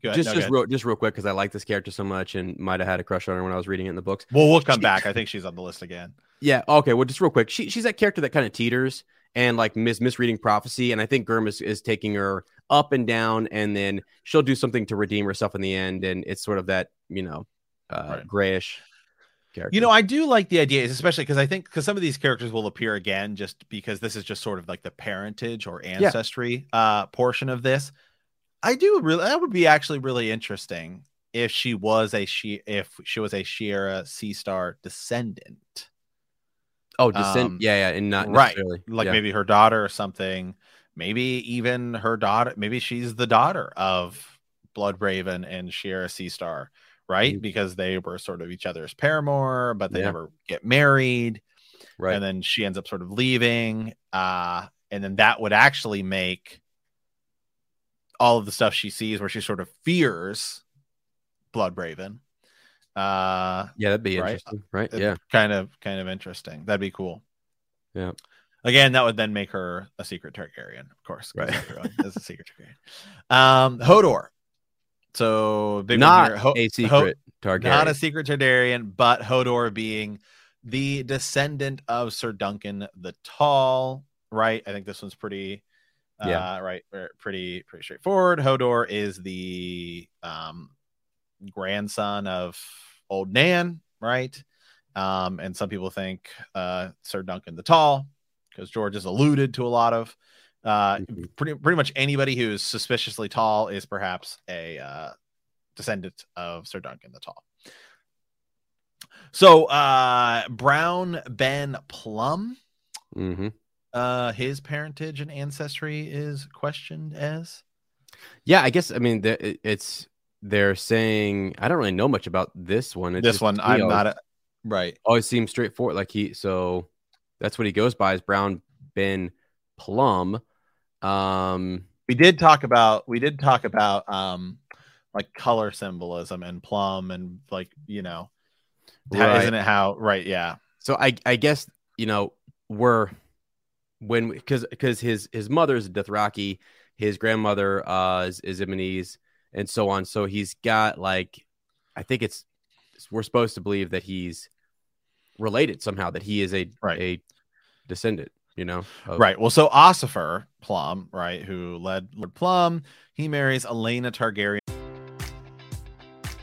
good. just No, just real, just real quick because i like this character so much and might have had a crush on her when i was reading it in the books well, we'll come she- back. I think she's on the list again. Yeah. Okay. Well, just real quick, she, she's that character that kind of teeters and like mis- misreading prophecy, and I think Germ is, is taking her up and down, and then she'll do something to redeem herself in the end, and it's sort of that you know uh, Right. grayish character. You know, I do like the idea, especially because I think because some of these characters will appear again, just because this is just sort of like the parentage or ancestry uh portion of this. I do really that would be actually really interesting if she was a she if she was a Shiera Seastar descendant, oh, descent. um, yeah, yeah, and not right, necessarily like yeah. maybe her daughter or something. Maybe even her daughter. Maybe she's the daughter of Blood Raven and Shiera Seastar, right? Mhm. Because they were sort of each other's paramour, but they Yeah. never get married right. and then she ends up sort of leaving uh and then that would actually make all of the stuff she sees where she sort of fears Blood Raven uh yeah, that'd be right. interesting, right? Yeah, kind of kind of interesting that'd be cool Yeah. again that would then make her a secret targaryen of course. Right. everyone is a secret targaryen um hodor so big not. Ho- a Ho- secret Targaryen. not a secret Targaryen, but Hodor being the descendant of Sir Duncan the Tall, right? I think this one's pretty, uh, Yeah. right, er, pretty pretty straightforward. Hodor is the um, grandson of Old Nan, right? Um, and some people think uh, Sir Duncan the Tall, because George has alluded to a lot of uh, Mhm. pretty pretty much anybody who's suspiciously tall is perhaps a uh, descendant of Sir Duncan the Tall. So uh Brown Ben Plumm, hmm uh his parentage and ancestry is questioned as Yeah, I guess I mean the, it's they're saying I don't really know much about this one. It this just, one. I'm always- not a, right. always seems straightforward. Like he so that's what he goes by is Brown Ben Plumm. Um, We did talk about we did talk about um like color symbolism and plum and like you know how- Right. isn't it how right yeah so I I guess you know we're when because because his his mother's Dothraki, his grandmother uh is, is Ibbenese, and so on. So he's got like I think it's we're supposed to believe that he's related somehow that he is a Right. a descendant. You know, of- Right. Well, so Ossifer Plumm, right, who led Lord Plumm, he marries Elaena Targaryen.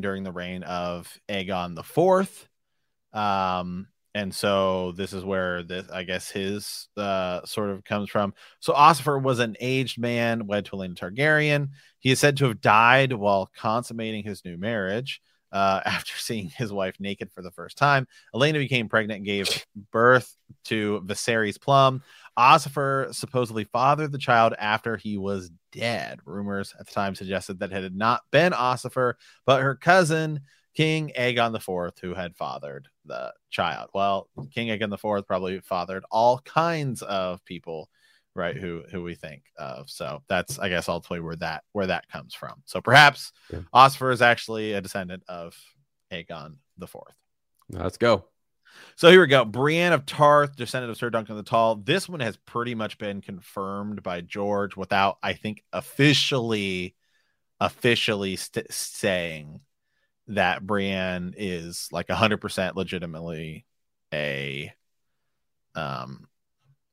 During the reign of Aegon the Fourth. Um, and so this is where this, I guess, his uh, sort of comes from. So Ossifer was an aged man wed to Elaena Targaryen. He is said to have died while consummating his new marriage. Uh, *laughs* after seeing his wife naked for the first time, Elaena became pregnant and gave birth to Viserys Plumm. Ossifer supposedly fathered the child after he was dead. Rumors at the time suggested that it had not been Ossifer, but her cousin, King Aegon IV, who had fathered the child. Well, King Aegon IV probably fathered all kinds of people, right? Who who we think of. So that's I guess ultimately where that where that comes from. So perhaps Yeah. Ossifer is actually a descendant of Aegon IV. let's go. So here we go. Brienne of Tarth, descendant of Sir Duncan the Tall. This one has pretty much been confirmed by George without, I think, officially, officially st- saying that Brienne is like hundred percent legitimately a um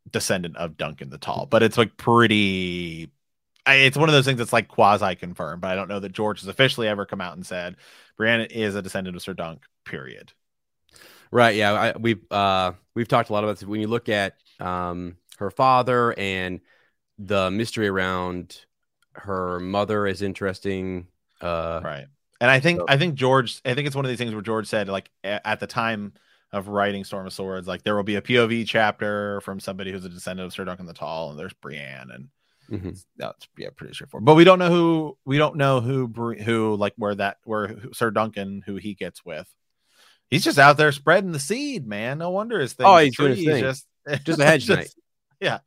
descendant of Duncan the Tall. But it's like pretty. It's one of those things that's like quasi confirmed, but I don't know that George has officially ever come out and said Brienne is a descendant of Sir Dunk. Period. Right. Yeah. I, we've uh, we've talked a lot about this. When you look at um, her father and the mystery around her mother is interesting. Uh, right and i think So- i think george i think it's one of these things where george said like at the time of writing storm of swords like there will be a pov chapter from somebody who's a descendant of sir duncan the tall and there's brienne and mhm. that's yeah pretty straightforward but we don't know who we don't know who who like where that where sir duncan who he gets with he's just out there spreading the seed man no wonder his thing Oh, he's doing his thing. just *laughs* Just a hedge just- knight. yeah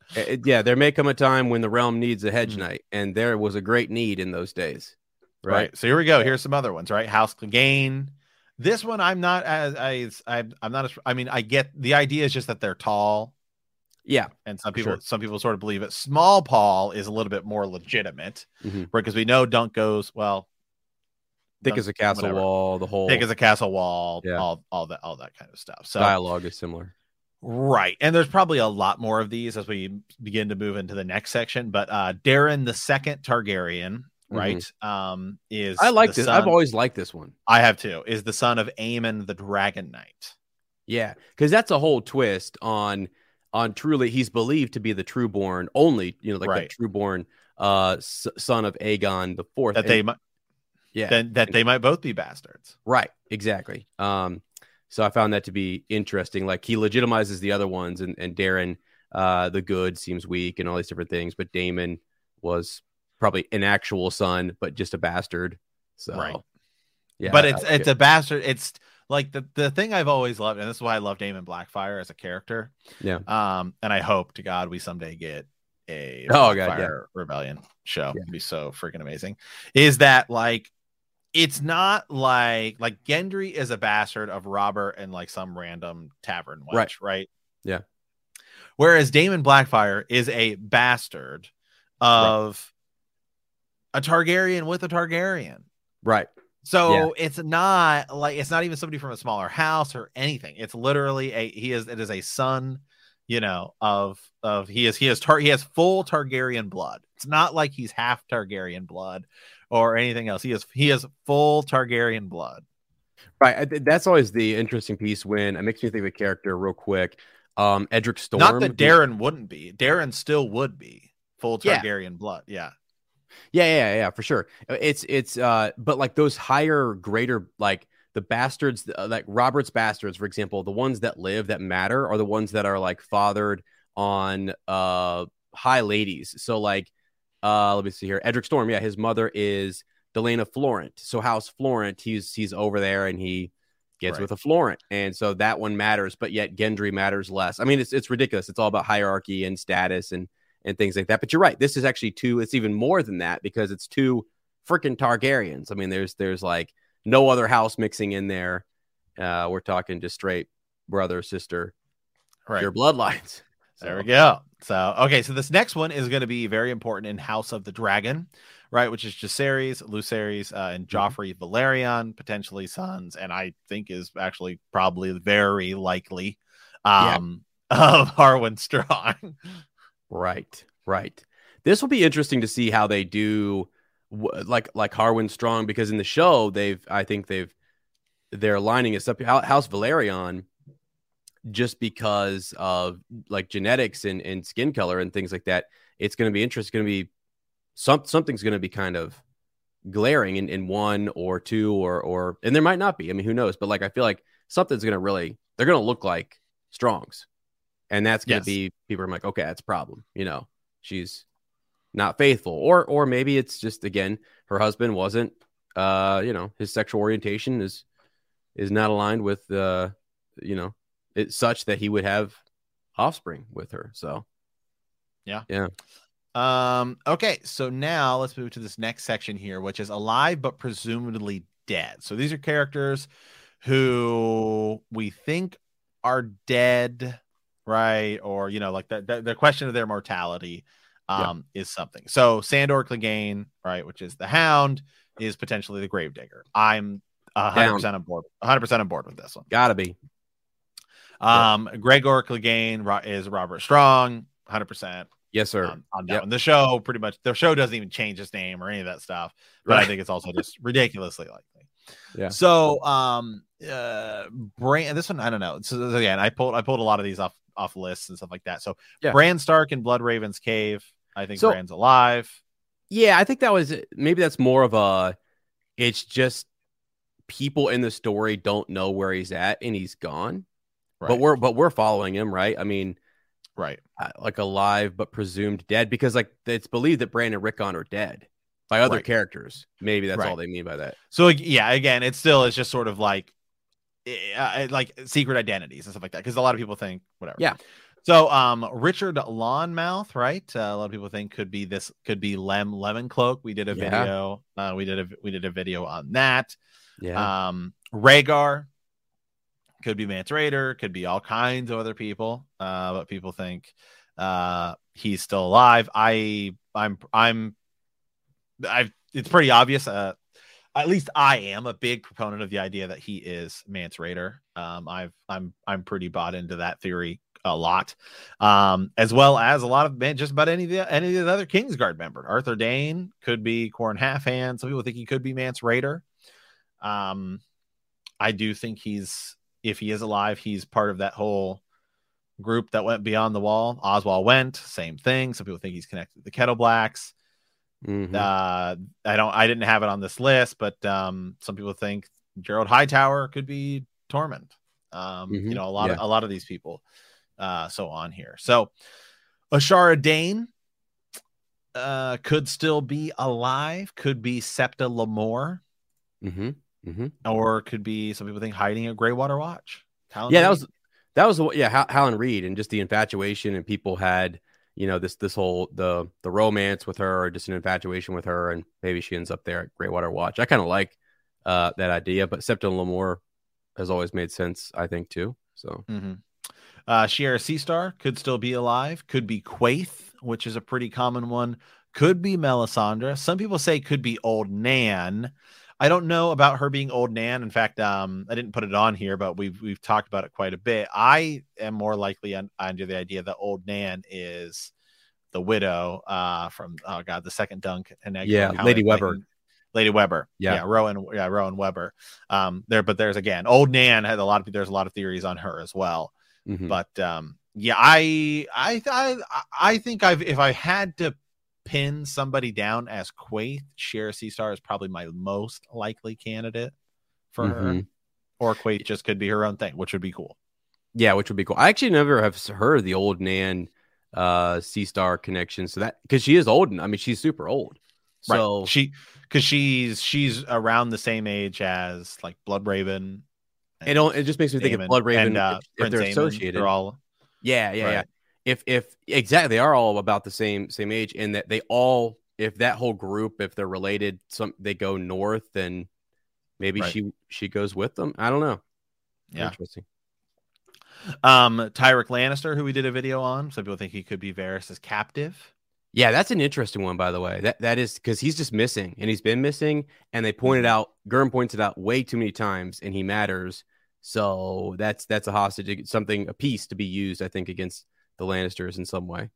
yeah, there may come a time when the realm needs a hedge Mhm. knight, and there was a great need in those days. right. Right. So here we go. Here's some other ones, right? House Clegane, This one, I'm not as I I'm, I'm not as I mean, I get the idea is just that they're tall, Yeah, and some people sure. some people sort of believe it. Small Paul is a little bit more legitimate, because we know Dunk goes well. Thick as a castle whatever. wall. The whole Thick as a castle wall, Yeah. all all that all that kind of stuff. So dialogue is similar. Right. And there's probably a lot more of these as we begin to move into the next section. But uh Daeron the second Targaryen, right? Um is Mm-hmm. I like this. son- I've always liked this one. I have too, is the son of Aemon the Dragon Knight. Yeah, because that's a whole twist on on truly. He's believed to be the trueborn, only you know, like Right. the trueborn uh son of Aegon the fourth. That they might yeah, then that they might both be bastards. right, exactly. Um, so I found that to be interesting. Like he legitimizes the other ones, and and Daeron, uh, the good seems weak and all these different things, but Daemon was probably an actual son, but just a bastard. So, Right. yeah, but it's it's it. a bastard. It's like the, the thing I've always loved, and this is why I love Daemon Blackfyre as a character. Yeah. Um, and I hope to God we someday get a Oh, God, yeah. Rebellion show. Yeah. It'd be so freaking amazing. Is that like it's not like like Gendry is a bastard of Robert and like some random tavern wench, Right. right? Yeah. Whereas Daemon Blackfyre is a bastard of a Targaryen with a Targaryen. right. So it's not like it's not even somebody from a smaller house or anything. It's literally a he is it is a son, you know, of of he is he is tar he has full Targaryen blood. It's not like he's half Targaryen blood or anything else. He has he is full Targaryen blood. Right. I th- That's always the interesting piece when it makes me think of a character real quick. Um, Edric Storm. not that Daeron wouldn't be. Daeron still would be full Yeah. Targaryen blood. Yeah. Yeah, yeah, yeah, for sure. It's it's uh, but like those higher, greater, like the bastards, uh, like Robert's bastards, for example, the ones that live that matter are the ones that are like fathered on uh high ladies. So like, uh, let me see here, Edric Storm. Yeah, his mother is Delena Florent. So House Florent, he's he's over there and he gets Right. with a Florent, and so that one matters. But yet Gendry matters less. I mean, it's it's ridiculous. It's all about hierarchy and status and and things like that. But you're right. This is actually two. It's even more than that because it's two freaking Targaryens. I mean, there's there's like no other house mixing in there. Uh, we're talking just straight brother sister, Right. your bloodlines. *laughs* There we go. So, okay, so this next one is going to be very important in House of the Dragon, right? Which is Jacaerys, Lucerys, uh, and Joffrey Velaryon, potentially sons, and I think is actually probably very likely Yeah. um, *laughs* of Harwin Strong. Right, right. This will be interesting to see how they do, like like Harwin Strong, because in the show they've, I think they've, they're lining us up. Hou- House Velaryon, just because of like genetics and, and skin color and things like that, it's going to be interesting. Going to be some something's going to be kind of glaring in, in one or two or or and there might not be. I mean, who knows? But like I feel like something's going to really they're going to look like Strongs, and that's going to Yes. be people are like, okay, that's a problem. You know, she's not faithful, or or maybe it's just again her husband wasn't, uh, you know, his sexual orientation is is not aligned with uh, you know, it's such that he would have offspring with her. So yeah, yeah. Um, okay, so now let's move to this next section here, which is alive but presumably dead. So these are characters who we think are dead, right? Or you know, like the the, the question of their mortality Yeah. um is something. So Sandor Clegane, right, which is the hound, is potentially the gravedigger. I'm hundred percent on board, hundred percent on board with this one. gotta be. Um, Gregor Clegane is Robert Strong, hundred percent Yes, sir. on, on that Yep. one. The show pretty much the show doesn't even change his name or any of that stuff, but I think it's also just *laughs* ridiculously likely. Yeah. So um uh Bran this one I don't know. So again, I pulled I pulled a lot of these off off lists and stuff like that. So Yeah. Bran Stark in Blood Raven's cave. I think So- Bran's alive. Yeah, I think that was maybe that's more of a it's just people in the story don't know where he's at and he's gone. Right. But we're but we're following him, right? I mean, right. uh, like alive but presumed dead because like it's believed that Brandon Rickon are dead by other Right. characters. Maybe that's Right. all they mean by that. So yeah, again, it still is just sort of like uh, like secret identities and stuff like that because a lot of people think whatever. Yeah. So um Richard Lawnmouth, right? Uh, a lot of people think could be this could be Lem Lemoncloak. We did a Yeah. video. Uh, we did a we did a video on that. Yeah. Um, Rhaegar could be Mance Rayder, could be all kinds of other people, uh, but people think uh, he's still alive. I, I'm, I'm, I've. It's pretty obvious. Uh, at least I am a big proponent of the idea that he is Mance Rayder. Um, I've, I'm, I'm pretty bought into that theory a lot, um, as well as a lot of man, just about any of the any of the other Kingsguard member. Arthur Dayne could be Qhorin Halfhand. Some people think he could be Mance Rayder. Um, I do think he's if he is alive, he's part of that whole group that went beyond the wall. Oswell Whent, same thing. Some people think he's connected to the Kettleblacks. Mhm. Uh, I don't, I didn't have it on this list, but um, some people think Gerold Hightower could be Tormund. Um, you Mhm. know, a lot of a lot of these people, uh, so on here. So Ashara Dayne uh could still be alive, could be Septa Lemore, Mhm. Mhm. or could be some people think hiding at Greywater Watch. Talon Yeah, that was that was yeah, Hal- Howland Reed and just the infatuation and people had you know this this whole the the romance with her or just an infatuation with her and maybe she ends up there at Greywater Watch. I kind of like uh that idea, but Septon Lemore has always made sense, I think too. So Mhm. Uh, Shiera Seastar could still be alive. Could be Quaith, which is a pretty common one. Could be Melisandre. Some people say could be Old Nan. I don't know about her being Old Nan. In fact, um, I didn't put it on here, but we've we've talked about it quite a bit. I am more likely un- under the idea that Old Nan is the widow uh, from oh god, the second dunk and Yeah, Lady Webber. Lady Webber. Yeah. yeah, Rowan. Yeah, Rohanne Webber. Um, there, but there's again, Old Nan had a lot of there's a lot of theories on her as well. mhm. But um, yeah, I I I I think I've if I had to pin somebody down as Quaith, Shiera Seastar is probably my most likely candidate for her. Mhm. Or Quaith just could be her own thing, which would be cool. yeah, which would be cool. I actually never have heard the old Nan uh Sea Star connection. So that because she is old and I mean she's super old. So right. she because she's she's around the same age as like Blood Raven. it don't it just makes me think of Blood Raven and, uh, if, if they're Aemon. associated. They're all Yeah, yeah, yeah. If if exactly, they are all about the same same age, and that they all, if that whole group, if they're related, some they go north, then maybe Right. she she goes with them. I don't know. Yeah. interesting. um Tyrek Lannister, who we did a video on. Some people think he could be Varys' captive. Yeah, that's an interesting one, by the way. That that is because he's just missing, and he's been missing, and they pointed Mhm. out, gurn points it out way too many times, and he matters. So that's that's a hostage, something a piece to be used, I think, against the Lannisters in some way.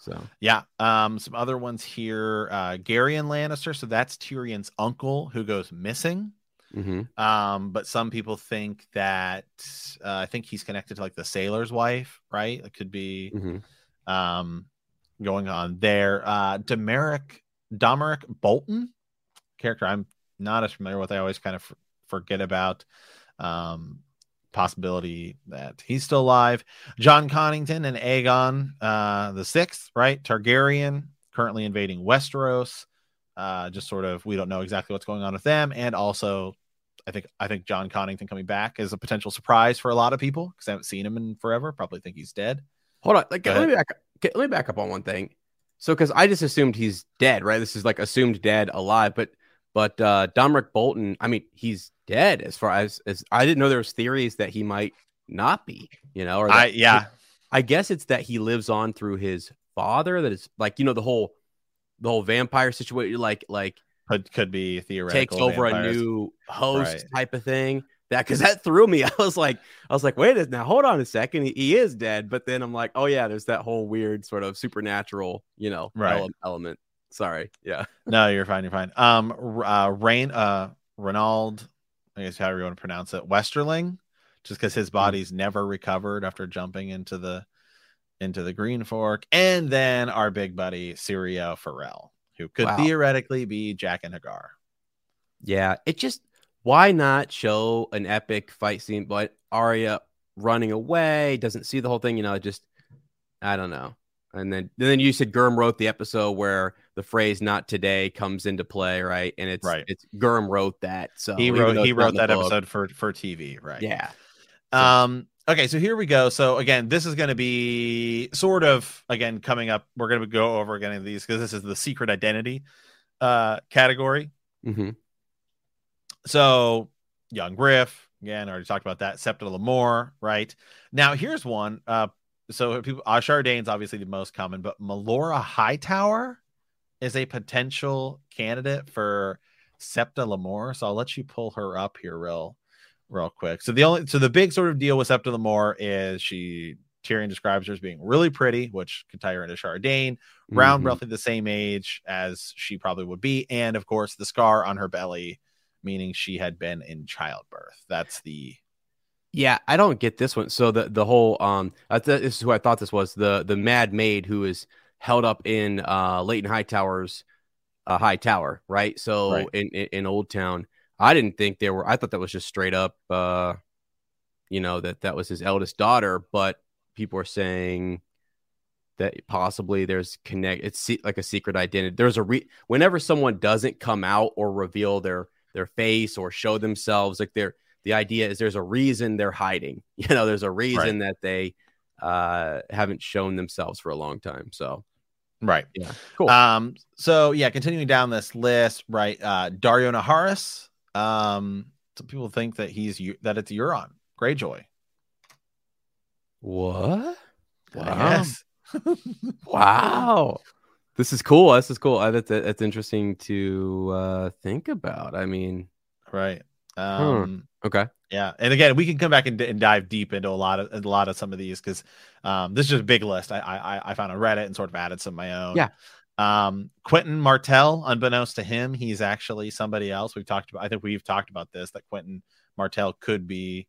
So Yeah. Um, some other ones here. Uh Gerion Lannister. So that's Tyrion's uncle who goes missing. mhm. Um, but some people think that uh, I think he's connected to like the sailor's wife, right? It could be Mhm. um going on there. Uh Demeric Domeric Bolton, character I'm not as familiar with. I always kind of f- forget about. Um possibility that he's still alive. Jon Connington and Aegon uh the sixth, right? Targaryen currently invading Westeros. Uh just sort of we don't know exactly what's going on with them. And also I think I think Jon Connington coming back is a potential surprise for a lot of people because I haven't seen him in forever. Probably think he's dead. Hold on, like let me back. Let me back up on one thing. So, because I just assumed he's dead, right? This is like assumed dead, alive, but but uh Domeric Bolton, I mean, he's dead. As far as as I didn't know there was theories that he might not be, you know, or that- I yeah. I guess it's that he lives on through his father. That is like you know the whole the whole vampire situation, like like Could could be theoretical. takes over vampires. a new host Right. type of thing. That because that threw me. *laughs* I was like, I was like, wait a now, hold on a second. He, he is dead, but then I'm like, oh yeah, there's that whole weird sort of supernatural, you know, Right. ele- element. Sorry, yeah, No, you're fine. You're fine. Um, uh, Rain, uh, Ronald, I guess however you want to pronounce it, Westerling, just because Hmm. his body's never recovered after jumping into the into the Green Fork, and then our big buddy Syrio Forel, who could Wow. theoretically be Jaqen H'ghar. yeah. It just why not show an epic fight scene, but Arya running away doesn't see the whole thing. You know, just I don't know. And then, and then you said Gurm wrote the episode where the phrase "not today" comes into play, right? And it's Right. It's Gurm wrote that, so he wrote he wrote that book- episode for for TV, right? Yeah, Um. Okay, so here we go. So again, this is going to be sort of again coming up. We're going to go over again of these because this is the secret identity uh category. Mm-hmm. so young Griff again. I already talked about that. Septa Lemore, right? Now here's one. Uh, so people, Ashara Dayne's obviously the most common, but Malora Hightower is a potential candidate for Septa Lemore. So I'll let you pull her up here real, real quick. So the only, so the big sort of deal with Septa Lemore is she Tyrion describes her as being really pretty, which could tie her into Chardane, around Mhm. roughly the same age as she probably would be, and of course the scar on her belly, meaning she had been in childbirth. That's the Yeah, I don't get this one. So the the whole um, I th- this is who I thought this was the the Mad Maid who is held up in uh Leyton Hightower's uh, High Tower, right? So Right. in, in in Oldtown, I didn't think there were. I thought that was just straight up, uh, you know, that that was his eldest daughter. But people are saying that possibly there's connect. It's se- like a secret identity. There's a re. Whenever someone doesn't come out or reveal their their face or show themselves, like they're the idea is there's a reason they're hiding. *laughs* You know, there's a reason that they uh haven't shown themselves for a long time. So right. yeah, cool. Um, so yeah, continuing down this list, right? Uh, Daario Naharis. Um, some people think that he's that it's Euron Greyjoy. what? Wow. *laughs* Wow. This is cool. This is cool. Uh, that's that's interesting to uh, think about. I mean, Right. Um, okay. yeah. And again, we can come back and, and dive deep into a lot of a lot of some of these because um, this is just a big list I, I I found on Reddit and sort of added some of my own. Yeah. Um, Quentyn Martell, unbeknownst to him, he's actually somebody else. We've talked about. I think we've talked about this that Quentyn Martell could be.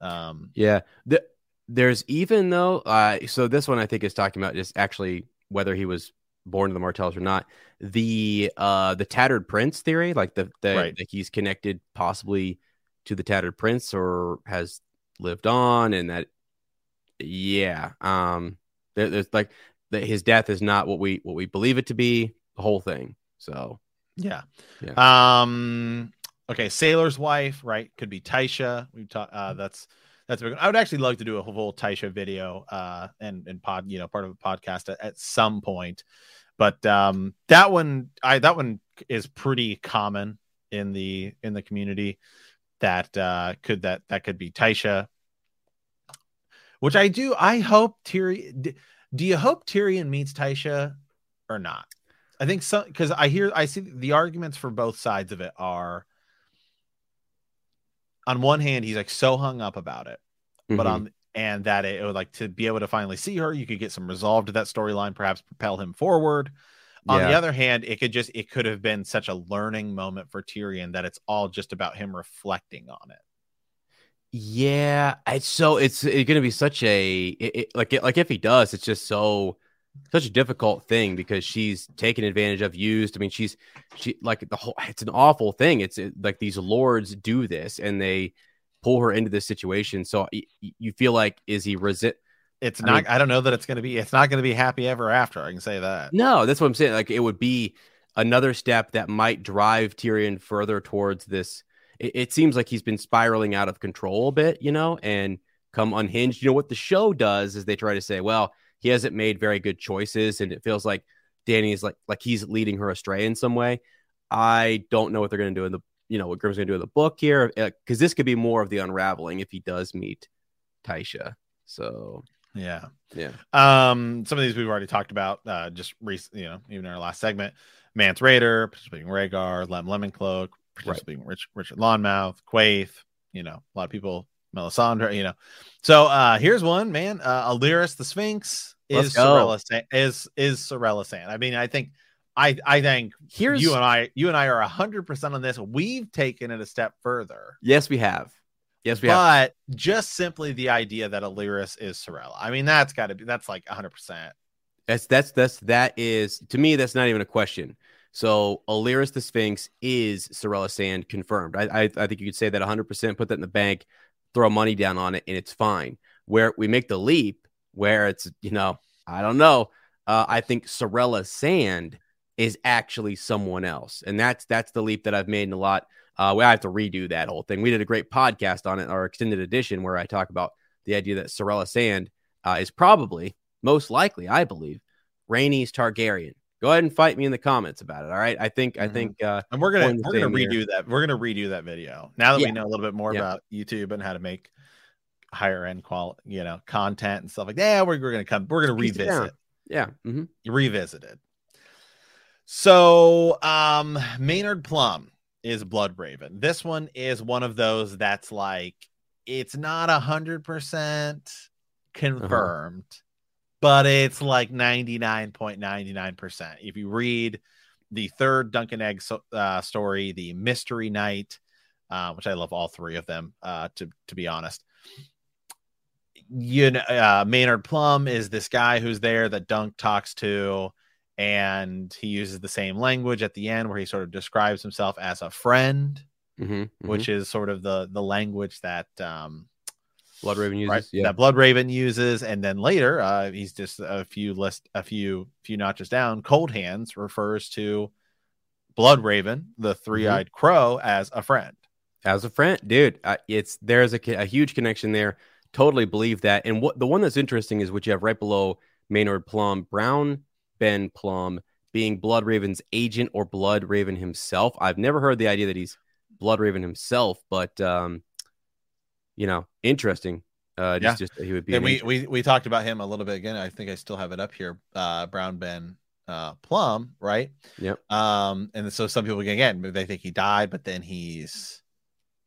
Um, Yeah. The, there's even though, uh, so this one I think is talking about just actually whether he was born to the Martells or not. The uh the tattered prince theory, like the, the Right. that he's connected possibly to the tattered prince or has lived on, and that yeah, um, there, there's like that his death is not what we what we believe it to be. The whole thing. So Yeah. Yeah. Um. Okay. Sailor's wife, right? Could be Tysha. We've talked. Uh, that's that's. I would actually love to do a whole Tysha video. Uh, and and pod, you know, part of a podcast at, at some point. But um, that one, I that one is pretty common in the in the community. That uh, could that that could be Tysha. Which I do. I hope Tyrion. Do you hope Tyrion meets Tysha or not? I think so because I hear I see the arguments for both sides of it are on one hand he's like so hung up about it, but mhm. on and that it, would like to be able to finally see her, you could get some resolve to that storyline, perhaps propel him forward. On the other hand, it could just it could have been such a learning moment for Tyrion that it's all just about him reflecting on it. Yeah, it's so it's, it's going to be such a it, it- like it, like if he does, it's just so such a difficult thing because she's taken advantage of, used. I mean, she's she like the whole. It's an awful thing. It's it, like these lords do this and they pull her into this situation. So y- you feel like is he resist? It's I not. mean- I don't know that it's going to be. It's not going to be happy ever after. I can say that. No, that's what I'm saying. Like it would be another step that might drive Tyrion further towards this. It, it seems like he's been spiraling out of control a bit, you know, and come unhinged. You know what the show does is they try to say, well, he hasn't made very good choices, and it feels like Dany is like like he's leading her astray in some way. I don't know what they're going to do in the you know what Grimm's going to do in the book here because this could be more of the unraveling if he does meet Tysha. So Yeah. yeah, Um, some of these we've already talked about. Uh, just recently, you know, even in our last segment, Mance Rayder, participating Rhaegar, Lem Lemoncloak, participating Rich, Richard Lawnmouth, Quaith. You know, a lot of people, Melisandre. You know, so uh, here's one man. Uh, Alleras the Sphinx Let's is. Sarella Sand, is is Sarella Sand. I mean, I think. I, I think here's you and I you and I are hundred percent on this. We've taken it a step further, yes, we have. Yes, we have. but just simply the idea that Alleras is Sarella. I mean, that's got to be that's like hundred percent. That's that's that's that is to me that's not even a question. So Alleras the Sphinx is Sarella Sand confirmed. I, I I think you could say that 100. percent Put that in the bank, throw money down on it, and it's fine. Where we make the leap, where it's you know I don't know. Uh, I think Sarella Sand is actually someone else, and that's that's the leap that I've made in a lot. Uh, we have to redo that whole thing. We did a great podcast on it, our extended edition, where I talk about the idea that Sarella Sand uh, is probably most likely, I believe, Rhaenys Targaryen. Go ahead and fight me in the comments about it. All right. I think I Mhm. think uh And we're gonna we're gonna same here. redo that. We're gonna redo that video now that Yeah. we know a little bit more Yeah. about YouTube and how to make higher end quality, you know, content and stuff like that. Yeah, we're, we're gonna come. We're gonna it revisit. yeah. mhm. Revisited. So, um, Maynard Plumm is Blood Raven. This one is one of those that's like it's not a hundred percent confirmed, but it's like ninety nine point ninety nine percent. If you read the third Duncan Egg so, uh, story, the Mystery Knight, uh, which I love all three of them, uh, to to be honest. You know, uh, Maynard Plumm is this guy who's there that Dunk talks to, and he uses the same language at the end where he sort of describes himself as a friend, Mhm, mhm. which is sort of the the language that um, Blood Raven uses. right Yeah. that Blood Raven uses, and then later, uh, he's just a few list a few few notches down. Cold Hands refers to Blood Raven, the three eyed crow, as a friend. as a friend, dude. Uh, it's there's a, a huge connection there. Totally believe that. And what the one that's interesting is what you have right below Maynard Plumm, Brown Ben Plumm being Blood Raven's agent or Blood Raven himself. I've never heard the idea that he's Blood Raven himself, but um, you know, interesting. Uh, just, just that he would be. And we, we we talked about him a little bit again. I think I still have it up here. Uh, Brown Ben uh, Plumm, right? Yep. Um, and so some people again they think he died, but then he's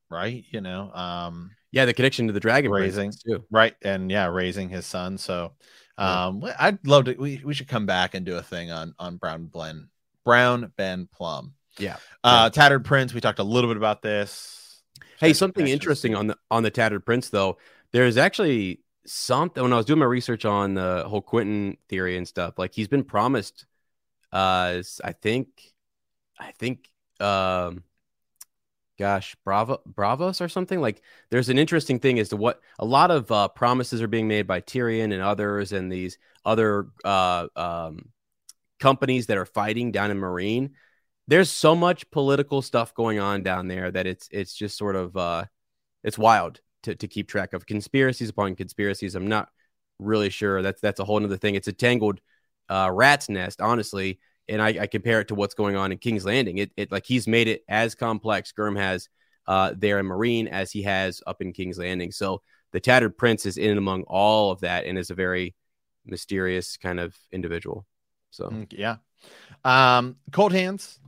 right. You know, um, yeah, the connection to the Dragon Raising. Too. right, and yeah, raising his son. So, Yeah. um, I'd love to. We, we should come back and do a thing on on Brown Ben Brown Ben Plumm. Yeah. Uh, Tattered Prince. We talked a little bit about this. Hey, some something connections interesting to- on the on the Tattered Prince though. There's actually something when I was doing my research on the whole Quentyn theory and stuff. Like he's been promised, uh, I think, I think, um, gosh, Bravo, Braavos or something. Like there's an interesting thing as to what a lot of uh, promises are being made by Tyrion and others, and these other uh, um, companies that are fighting down in Meereen there's so much political stuff going on down there that it's it's just sort of uh it's wild to, to keep track of conspiracies upon conspiracies. I'm not really sure. That's that's a whole other thing. It's a tangled uh rat's nest honestly and I, I compare it to what's going on in king's landing. It, it like he's made it as complex Gurm has uh there in Meereen as he has up in king's landing. So the tattered prince is in among all of that and is a very mysterious kind of individual. So Mm, Yeah. Um, Cold Hands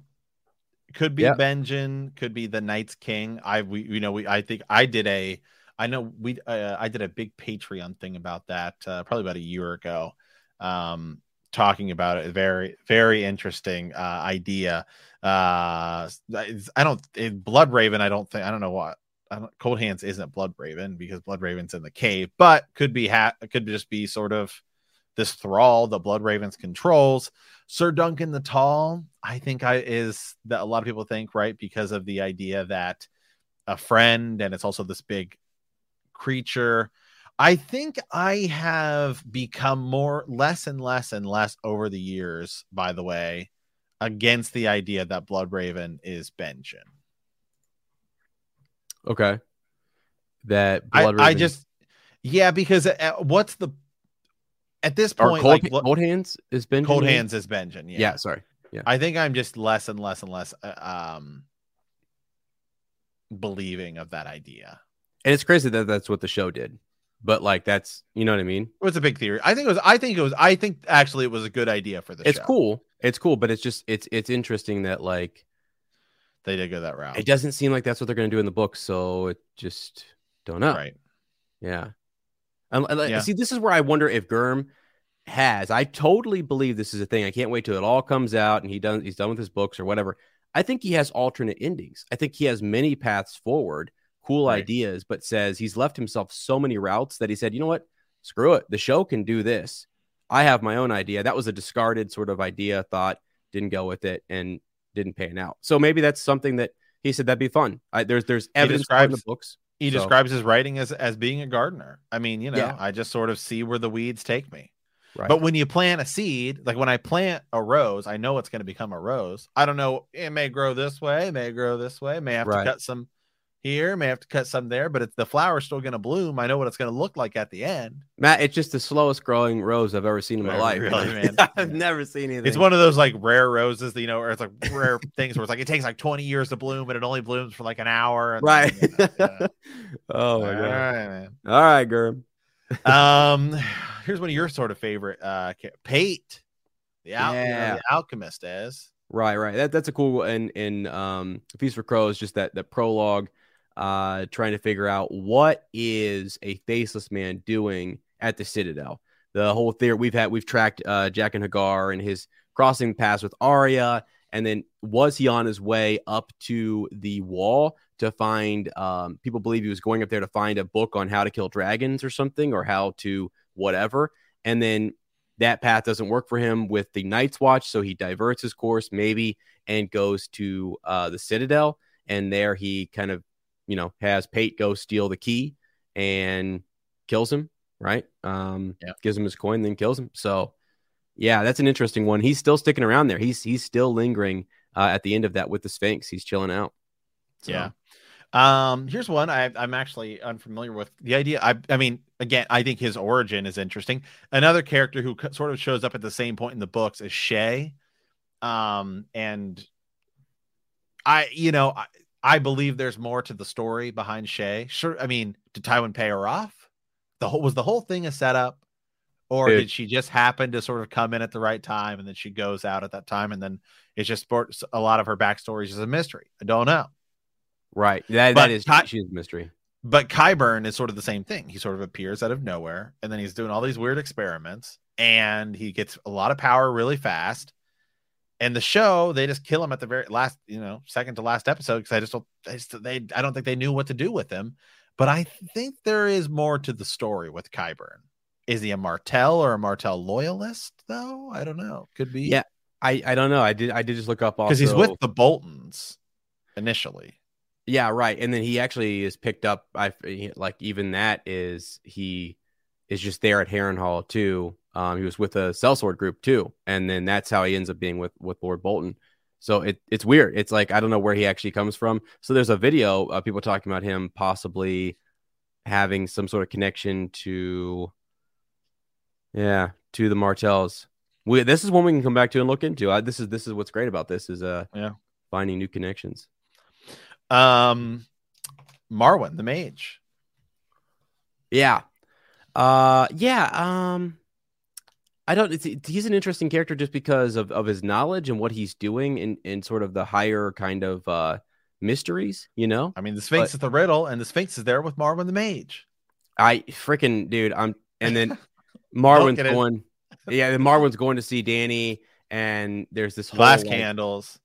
could be Yeah. Benjen, could be the Night's King. I we you know we I think I did a I know we uh, I did a big Patreon thing about that uh, probably about a year ago. Um, talking about it very very interesting uh idea uh i don't it, blood raven i don't think i don't know what I don't, cold hands isn't blood raven because blood raven's in the cave but could be ha- could just be sort of this thrall the blood ravens controls. Sir duncan the tall i think i is that a lot of people think right because of the idea that a friend and it's also this big creature. I think i have become more less and less and less over the years by the way against the idea that blood raven is Benjen okay. That I, blood I Raven- just yeah because uh, what's the at this point cold, like cold hands is Benjen cold hands is Benjen yeah. yeah. sorry. Yeah. i think i'm just less and less and less uh, um believing of that idea. And it's crazy that that's what the show did but like that's you know what i mean? It was a big theory. I think it was i think it was i think actually it was a good idea for the it's show. cool. It's cool but it's just it's it's interesting that like they did go that route. it doesn't seem like that's what they're going to do in the book so it just don't know. Right. Yeah and, and, uh, Yeah. see this is where i wonder if Gurm has i totally believe this is a thing. I can't wait till it all comes out and he done he's done with his books or whatever. I think he has alternate endings. I think he has many paths forward cool Right. ideas but says he's left himself so many routes that he said you know what? Screw it. The show can do this. I have my own idea. That was a discarded sort of idea thought didn't go with it and didn't pan out. So maybe that's something that he said that'd be fun. I, there's there's evidence in the books he So- describes his writing as as being a gardener i mean you know Yeah. i just sort of see where the weeds take me right But when you plant a seed, like when I plant a rose, I know it's going to become a rose. I don't know. It may grow this way, may grow this way, may have Right. to cut some here, may have to cut some there, but it's the flower's still going to bloom. I know what it's going to look like at the end. Matt, it's just the slowest growing rose I've ever seen in my life. really, *laughs* man. I've never seen anything. It's one of those like rare roses, that, you know, or it's like rare *laughs* things where it's like it takes like 20 years to bloom, but it only blooms for like an hour. and right. then, *laughs* yeah. oh All my god. right, man. All right, Germ. Um, here's one of your sort of favorite uh Pate, the, al- you know, Yeah. the alchemist is. Right, right. That that's a cool and and um Feast for Crows, just that that prologue, uh, trying to figure out what is a faceless man doing at the Citadel. The whole theory we've had we've tracked uh Jaqen H'ghar and his crossing paths with Arya, and then was he on his way up to the wall to find um people believe he was going up there to find a book on how to kill dragons or something or how to whatever. And then that path doesn't work for him with the Night's Watch, so he diverts his course maybe and goes to uh, the Citadel, and there he kind of, you know, has Pate go steal the key and kills him. Right? Um, Yeah. gives him his coin, then kills him. So, yeah, that's an interesting one. He's still sticking around there. He's he's still lingering uh, at the end of that with the Sphinx. He's chilling out. So, Yeah. Um, here's one I, I'm actually unfamiliar with. The idea, I, I mean, again, I think his origin is interesting. Another character who sort of shows up at the same point in the books is Shay. Um, and I, you know, I, I believe there's more to the story behind Shay. Sure, I mean, did Tywin pay her off? The whole was the whole thing a setup, or Dude. did she just happen to sort of come in at the right time and then she goes out at that time and then it's just sport, a lot of her backstories is a mystery. I don't know. Right. That, But that is Ty- she's a mystery. But Qyburn is sort of the same thing. He sort of appears out of nowhere, and then he's doing all these weird experiments, and he gets a lot of power really fast. And the show, they just kill him at the very last, you know, second to last episode because I just don't, I just, they, I don't think they knew what to do with him. But I think there is more to the story with Qyburn. Is he a Martell or a Martell loyalist, though? I don't know. Could be. Yeah, I, I don't know. I did I did just look up because he's with the Boltons initially. Yeah, right. And then he actually is picked up. I like even that is he is just there at Harrenhal too. Um, he was with a sellsword group too, and then that's how he ends up being with with Lord Bolton. So it it's weird. It's like I don't know where he actually comes from. So there's a video of people talking about him possibly having some sort of connection to, yeah, to the Martells. We this is one we can come back to and look into. I, this is this is what's great about this is uh Yeah. finding new connections. Um, Marwyn, the mage. Yeah. Uh yeah, um I don't he's an interesting character just because of, of his knowledge and what he's doing in, in sort of the higher kind of uh mysteries, you know? I mean, the Sphinx But- is the riddle, and the Sphinx is there with Marwyn the mage. I freaking dude, I'm and then *laughs* Marwyn's at it. going Yeah, then Marwyn's going to see Dany and there's this whole Glass like, candles.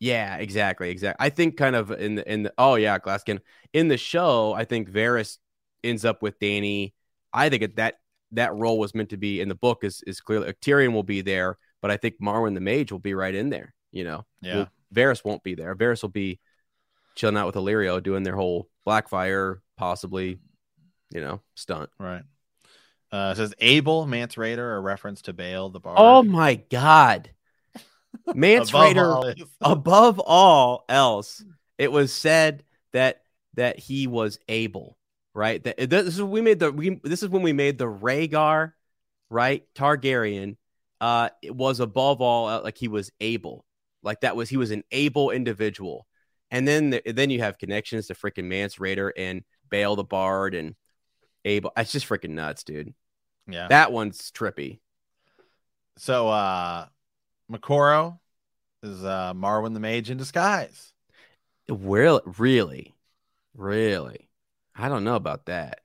Yeah, exactly, exactly. I think kind of in the in the oh yeah, Glaskin. In the show, I think Varys ends up with Dany. I think it, that that role was meant to be in the book is is clearly Tyrion will be there, but I think Marwyn the Mage will be right in there. You know, Yeah. Well, Varys won't be there. Varys will be chilling out with Illyrio, doing their whole Blackfyre, possibly, you know, stunt. Right. Uh, it says Abel, Mance Rayder, a reference to Bale the Bard. Oh my God, *laughs* Mance Above Rayder. all *laughs* above all else, it was said that that he was able, right? That this is we made the we this is when we made the Rhaegar, right? Targaryen, uh, it was above all uh, like he was able, like that was he was an able individual, and then the, then you have connections to freaking Mance Rayder and Bale the Bard and Abel. It's just freaking nuts, dude. yeah. That one's trippy. so uh Moqorro is uh Marwin the mage in disguise. Really, really, really. I don't know about that.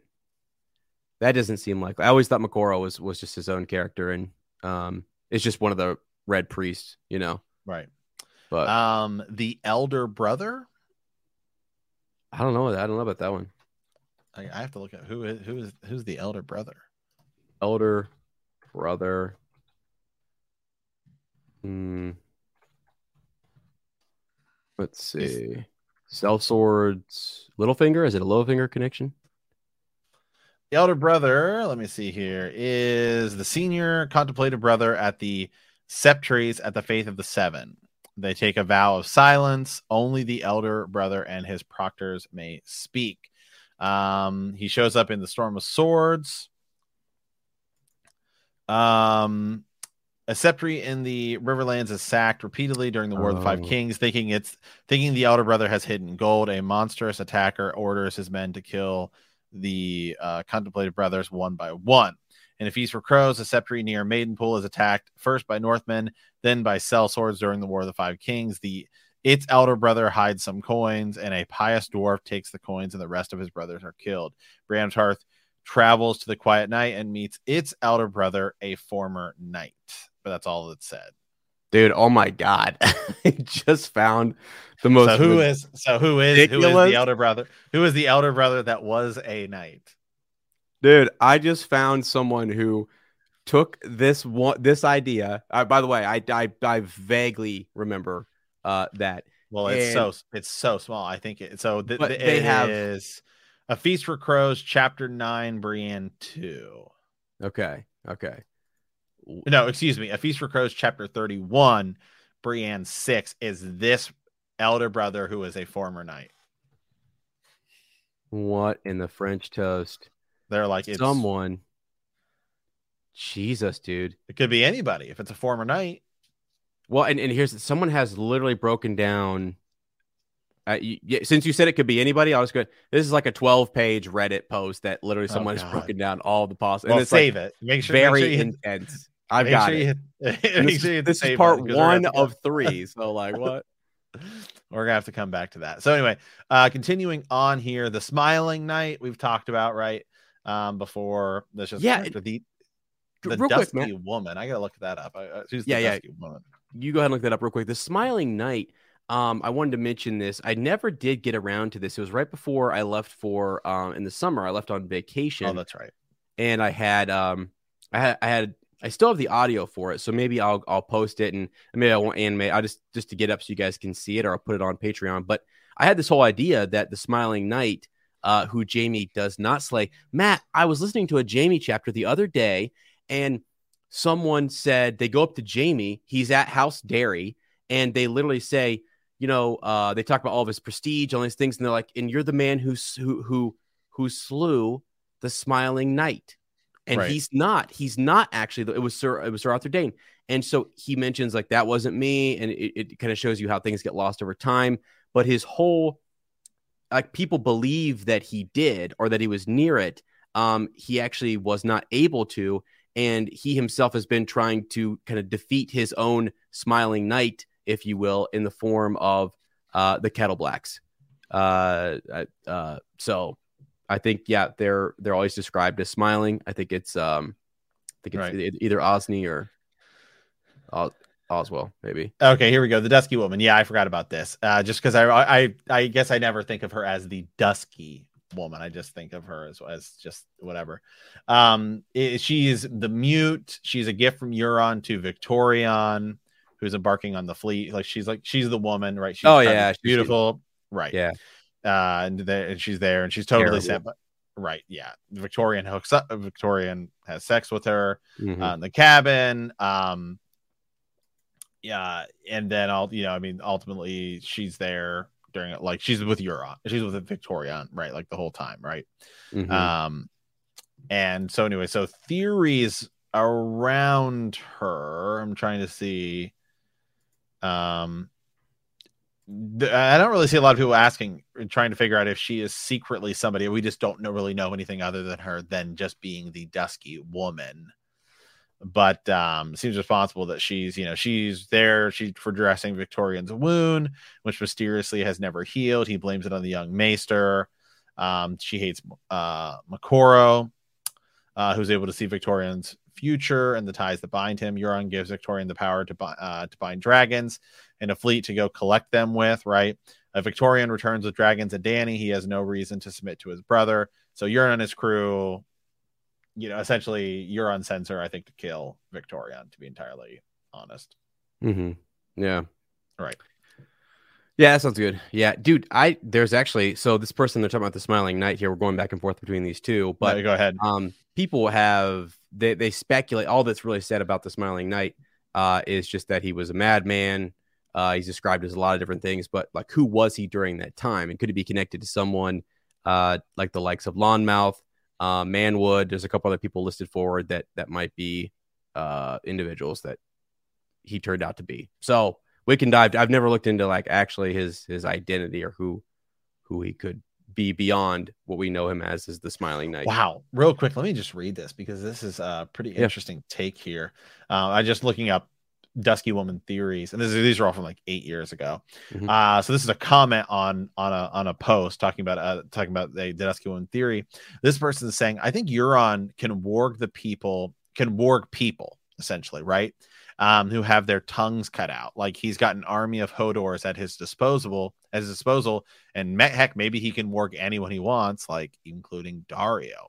That doesn't seem like. I always thought Moqorro was was just his own character, and um, it's just one of the red priests, you know. Right. But Um, the elder brother. I don't know. I don't know about that one. I, I have to look at who is who is who's the elder brother. Elder brother. Hmm. Let's see. Self swords. Littlefinger. Is it a Littlefinger connection? The elder brother, let me see here, is the senior contemplative brother at the Septries at the Faith of the Seven. They take a vow of silence. Only the elder brother and his proctors may speak. Um, he shows up in the Storm of Swords. Um, a in the Riverlands is sacked repeatedly during the War of the Five Kings, thinking it's thinking the elder brother has hidden gold. A monstrous attacker orders his men to kill the uh, contemplated brothers one by one. In a feast for crows, a near Maidenpool is attacked first by Northmen, then by sellswords during the War of the Five Kings. The its elder brother hides some coins, and a pious dwarf takes the coins, and the rest of his brothers are killed. Bram Tarth travels to the Quiet Night and meets its elder brother, a former knight. But that's all it said. Dude, oh my god. *laughs* I just found the most so who is so who is who is the elder brother? Who is the elder brother that was a knight? Dude, I just found someone who took this one this idea. Uh, by the way, I, I I vaguely remember uh that. Well, it's And- so it's so small. I think it so th- th- they have- is a feast for crows, chapter nine, Brienne two. Okay. Okay. No, excuse me, a feast for crows, chapter thirty-one, Brienne six is this elder brother who is a former knight. What in the French toast? They're like it's Someone. Jesus, dude. It could be anybody if it's a former knight. Well, and, and here's someone has literally broken down. Uh, y- yeah, since you said it could be anybody, I was good. This is like a 12 page Reddit post that literally Oh, someone has broken down all the possible. Well, and it's like save it. Make sure. make very sure you intense. I've make got sure it. you hit- *laughs* And make this sure this is part button, 'cause we're gonna one of *laughs* three. So like what? We're gonna have to come back to that. So anyway, uh continuing on here, the Smiling Knight we've talked about right um before. That's just Yeah, the the Real dusky quick, man. woman. I gotta look that up. I, uh, who's the Yeah, yeah. woman? you go ahead and look that up real quick. The Smiling Knight. Um, I wanted to mention this. I never did get around to this. It was right before I left for um in the summer. I left on vacation. Oh, that's right. and I had um I had I had I still have the audio for it, so maybe I'll I'll post it and maybe I won't animate. I just just to get up so you guys can see it, or I'll put it on Patreon. But I had this whole idea that the Smiling Knight, uh, who Jaime does not slay. Matt, I was listening to a Jaime chapter the other day, and someone said they go up to Jaime. He's at House Darry, and they literally say, you know, uh, they talk about all of his prestige, all these things, and they're like, and you're the man who who who who slew the Smiling Knight and Right. he's not he's not actually it was sir it was sir Arthur Dayne and so he mentions like that wasn't me and it, it kind of shows you how things get lost over time. But his whole like people believe that he did or that he was near it. Um he actually was not able to. And he himself has been trying to kind of defeat his own smiling knight if you will in the form of uh the Kettleblacks. Uh uh so I think yeah, they're they're always described as smiling. I think it's um, I think it's Right. either Osney or Os- Oswell, maybe. Okay, here we go. The dusky woman. Yeah, I forgot about this. Uh, just because I, I I guess I never think of her as the dusky woman. I just think of her as as just whatever. Um, i- she's the mute. She's a gift from Euron to Victarion, who's embarking on the fleet. Like she's like she's the woman, right? She's Oh, yeah, she's- beautiful, right? Yeah, uh, and, there, and she's there, and she's totally sent. But right, yeah. Victarion hooks up. Victarion has sex with her Mhm. uh, in the cabin. Um, yeah, and then all you know, I mean, ultimately she's there during it, like she's with Euron, she's with Victarion, right? Like the whole time, right? Mhm. Um, and so anyway, so theories around her. I'm trying to see. Um, I don't really see a lot of people asking, trying to figure out if she is secretly somebody. We just don't know, really know anything other than her than just being the dusky woman. But um, seems responsible that she's, you know, she's there. She's for dressing Victarion's wound, which mysteriously has never healed. He blames it on the young maester. Um, she hates uh, Moqorro, uh, who's able to see Victarion's future and the ties that bind him. Euron gives Victarion the power to, uh, to bind dragons and a fleet to go collect them with, right? Uh, Victarion returns with dragons and Dany. He has no reason to submit to his brother. So Euron and his crew, you know, essentially Euron sends her, I think, to kill Victarion, to be entirely honest. Mhm. Yeah. Right. Yeah, that sounds good. Yeah, dude. I there's actually so this person they're talking about the smiling knight here. We're going back and forth between these two, But but go ahead. um, people have they they speculate all that's really said about the smiling knight uh is just that he was a madman Uh, he's described as a lot of different things, but like who was he during that time? And could he be connected to someone uh, like the likes of Lonmouth, uh, Manwood? There's a couple other people listed forward that that might be uh, individuals that he turned out to be. So we can dive. I've never looked into like actually his his identity or who who he could be beyond what we know him as is the Smiling Knight. Wow. Real quick, let me just read this because this is a pretty Yeah. interesting take here. Uh, I just looking up Dusky Woman theories, and this is, these are all from like eight years ago. Mhm. Uh, so this is a comment on on a on a post talking about uh, talking about the, the Dusky Woman theory. This person is saying, I think Euron can warg the people, can warg people essentially, right? Um, who have their tongues cut out. Like he's got an army of Hodors at his disposal, at his disposal, and heck, maybe he can warg anyone he wants, like including Daario.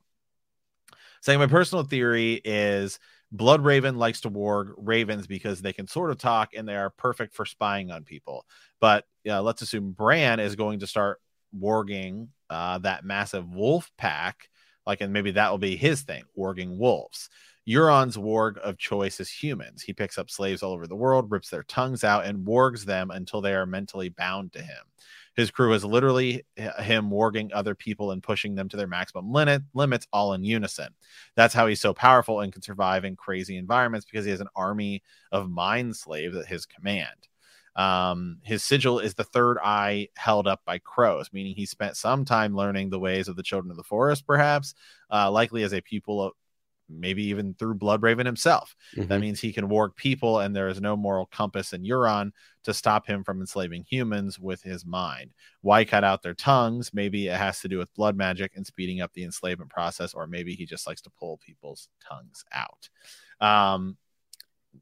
Saying my personal theory is Blood Raven likes to warg ravens because they can sort of talk and they are perfect for spying on people. But uh, let's assume Bran is going to start warging uh, that massive wolf pack, like, and maybe that will be his thing, warging wolves. Euron's warg of choice is humans. He picks up slaves all over the world, rips their tongues out, and wargs them until they are mentally bound to him. His crew is literally him warging other people and pushing them to their maximum limit limits all in unison. That's how he's so powerful and can survive in crazy environments because he has an army of mind slaves at his command. Um, his sigil is the third eye held up by crows, meaning he spent some time learning the ways of the children of the forest, perhaps, uh, likely as a pupil of maybe even through Bloodraven himself. That Mhm. means he can warg people, and there is no moral compass in Euron to stop him from enslaving humans with his mind. Why cut out their tongues? Maybe it has to do with blood magic and speeding up the enslavement process, or maybe he just likes to pull people's tongues out. Um,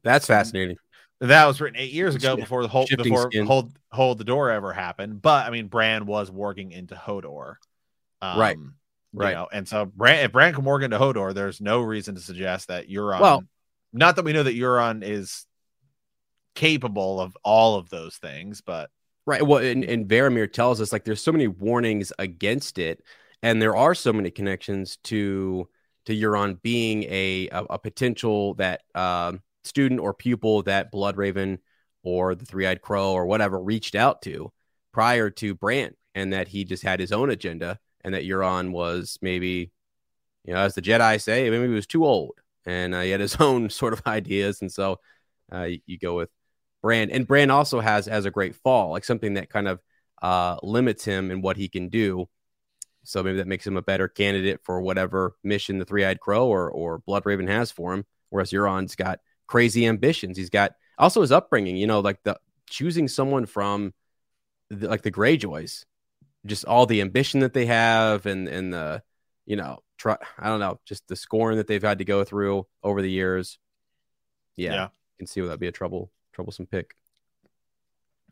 That's fascinating. that was written eight years ago before the whole Shifting before skin. hold hold the door ever happened. But I mean, Bran was warging into Hodor, um, Right. You Right. know, and so Bran, if Bran can warg into Hodor, there's no reason to suggest that Euron. Well- not that we know that Euron is capable of all of those things, but Right. Well, and, and Varamir tells us like there's so many warnings against it, and there are so many connections to to Euron being a a, a potential that um, student or pupil that Bloodraven or the Three Eyed Crow or whatever reached out to prior to Bran, and that he just had his own agenda, and that Euron was maybe, you know, as the Jedi say, maybe he was too old, and uh, he had his *laughs* own sort of ideas, and so uh, you, go with Bran, and Bran also has has a great fall, like something that kind of uh, limits him in what he can do. So maybe that makes him a better candidate for whatever mission the Three Eyed Crow or or Bloodraven has for him. Whereas Euron's got crazy ambitions. He's got also his upbringing. You know, like the choosing someone from the, like the Greyjoys, just all the ambition that they have, and and the you know, try I don't know, just the scoring that they've had to go through over the years. Yeah, Yeah. you can see where that'd be a trouble troublesome pick.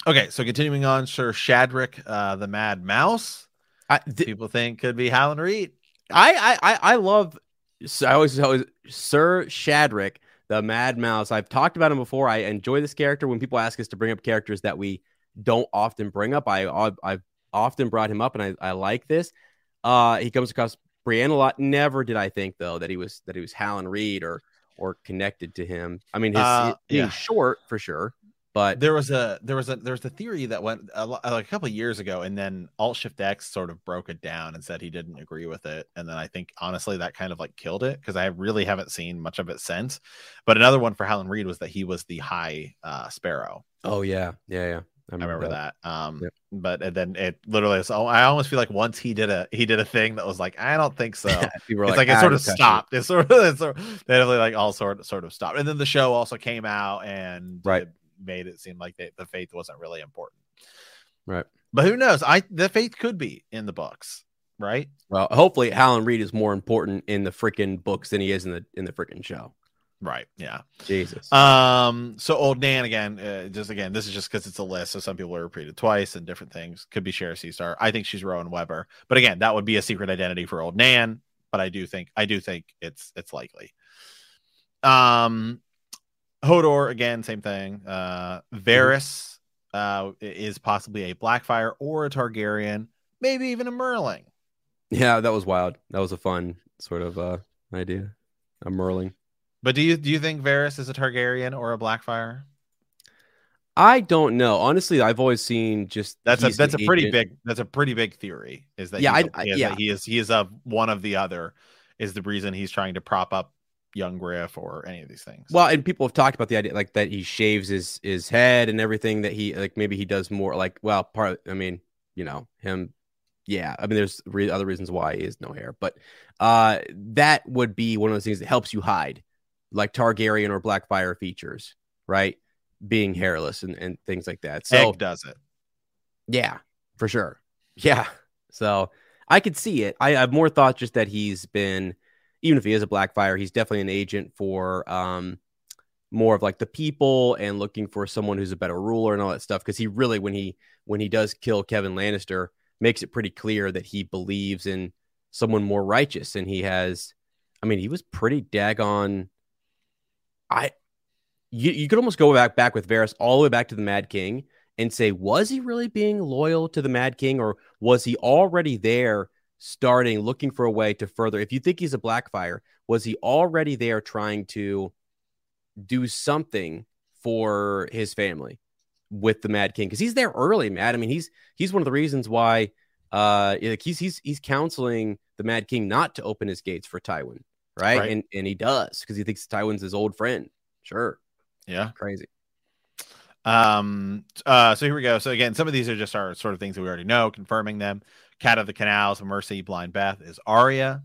okay. So continuing on, Sir Shadrick, uh, the Mad Mouse, I, th- people think could be Howland Reed. I, I, I, I love. I always, always Sir Shadrick, the Mad Mouse. I've talked about him before. I enjoy this character. When people ask us to bring up characters that we don't often bring up, I, I've often brought him up, and I, I like this. Uh, he comes across Brienne a lot. Never did I think though that he was that he was Howland Reed or or connected to him. I mean, his Uh, being yeah. short for sure, but there was a there was a there was a theory that went a, like a couple of years ago and then alt shift x sort of broke it down and said he didn't agree with it and then i think honestly that kind of like killed it because i really haven't seen much of it since but another one for Howland Reed was that he was the high uh sparrow oh yeah, yeah, yeah. I remember that, um Yep. but and then it literally so i almost feel like once he did a he did a thing that was like i don't think so *laughs* People it's like, it "Ah, sort of stopped. It sort of, *laughs* it's sort of they definitely like all sort sort of stopped. And then the show also came out and Right. it made it seem like they, the faith wasn't really important. Right. But who knows? I the faith could be in the books, right? Well, hopefully, Howland Reed is more important in the freaking books than he is in the in the freaking show. Right. Yeah. Jesus. Um. So old Nan again. Uh, just again, this is just because it's a list, so some people are repeated twice and different things. Could be Shiera Seastar. I think she's Rohanne Webber, but again, that would be a secret identity for old Nan. But I do think I do think it's it's likely. Um, Hodor again, same thing. Uh, Varys uh is possibly a Blackfyre or a Targaryen, maybe even a Merling. yeah, that was wild. That was a fun sort of uh idea. A Merling. But do you do you think Varys is a Targaryen or a Blackfyre? I don't know. Honestly, I've always seen just That's a that's a pretty agent. big that's a pretty big theory. Is that Yeah, he's I- a- I- yeah. he is he is of one of the other is the reason he's trying to prop up young Griff or any of these things. Well, and people have talked about the idea like that he shaves his his head and everything that he like maybe he does more like well part I mean you know him yeah I mean there's re- other reasons why he has no hair but uh that would be one of those things that helps you hide like Targaryen or Blackfyre features right? Being hairless and, and things like that. So Egg does it. yeah for sure. Yeah. So I could see it. I have more thought just that he's been even if he is a Blackfyre he's definitely an agent for um more of like the people and looking for someone who's a better ruler and all that stuff. Because he really when he when he does kill Kevan Lannister makes it pretty clear that he believes in someone more righteous and he has. I mean he was pretty daggone I you, you could almost go back back with Varys all the way back to the Mad King and say was he really being loyal to the Mad King or was he already there starting looking for a way to further if you think he's a Blackfyre was he already there trying to do something for his family with the Mad King because he's there early, Matt. I mean, he's he's one of the reasons why uh he's he's he's counseling the Mad King not to open his gates for Tywin, right? Right. And and he does because he thinks Tywin's his old friend. Sure, Yeah. crazy. Um. Uh. So here we go. So again, some of these are just our sort of things that we already know, confirming them. Cat of the Canals, Mercy, Blind Beth is Arya.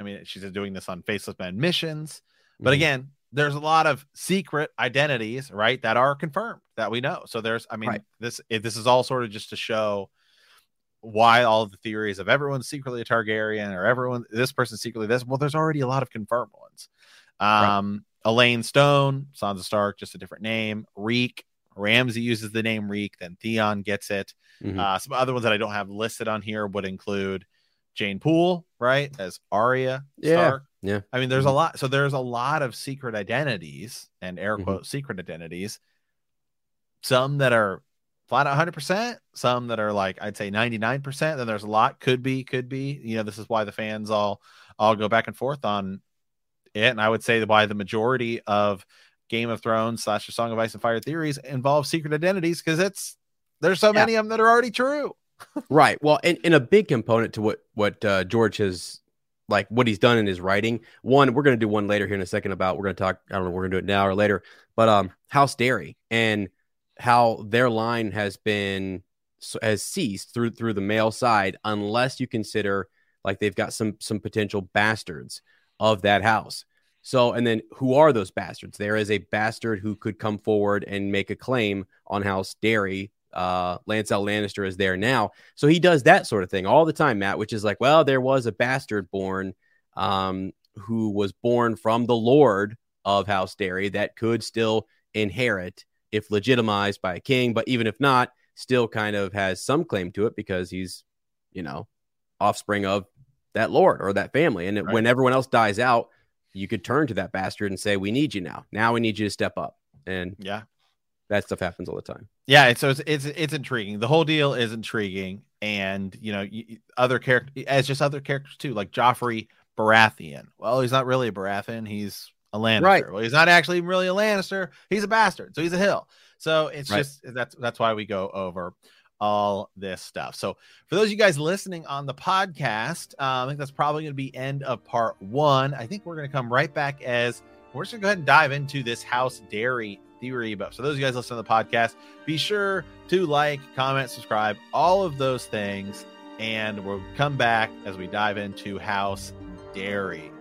I mean, she's doing this on Faceless Men missions. But Mhm. again, there's a lot of secret identities, right, that are confirmed that we know. So there's, I mean, Right. this this is all sort of just to show why all the theories of everyone's secretly a Targaryen or everyone this person's secretly this. Well, there's already a lot of confirmed ones. Um, Alayne Stone, Sansa Stark, just a different name. Reek, Ramsay uses the name Reek, then Theon gets it. Mhm. Uh, some other ones that I don't have listed on here would include Jeyne Poole, right, as Arya Yeah, Stark. yeah. I mean, there's a Mhm. lot. So there's a lot of secret identities and air quote secret identities. Some that are flat out 100%, some that are like I'd say 99%. Then there's a lot could be, could be. You know, this is why the fans all all go back and forth on it. And I would say why the majority of Game of Thrones slash the Song of Ice and Fire theories involve secret identities because it's there's so Yeah. many of them that are already true. *laughs* Right. Well, and, and a big component to what what uh, George has like what he's done in his writing. One, we're going to do one later here in a second about we're going to talk. I don't know, we're going to do it now or later, but um, House Darry and how their line has been has ceased through through the male side, unless you consider like they've got some some potential bastards of that house. So, and then who are those bastards? There is a bastard who could come forward and make a claim on House Darry. Uh, Lancel Lannister is there now. So he does that sort of thing all the time, Matt, which is like, well, there was a bastard born um, who was born from the Lord of House Darry that could still inherit if legitimized by a king, but even if not, still kind of has some claim to it because he's, you know, offspring of that Lord or that family. And Right. when everyone else dies out, you could turn to that bastard and say, "We need you now. Now we need you to step up." And Yeah. that stuff happens all the time. Yeah, so it's it's it's intriguing. The whole deal is intriguing, and you know, other character as just other characters too, like Joffrey Baratheon. Well, he's not really a Baratheon; he's a Lannister. Right. Well, he's not actually really a Lannister; he's a bastard, so he's a Hill. So it's Right. just that's that's why we go over all this stuff. So for those of you guys listening on the podcast, uh, I think that's probably going to be end of part one. I think we're going to come right back as we're just going to go ahead and dive into this House Darry theory. But for those of you guys listening to the podcast, be sure to like, comment, subscribe, all of those things. And we'll come back as we dive into House Darry.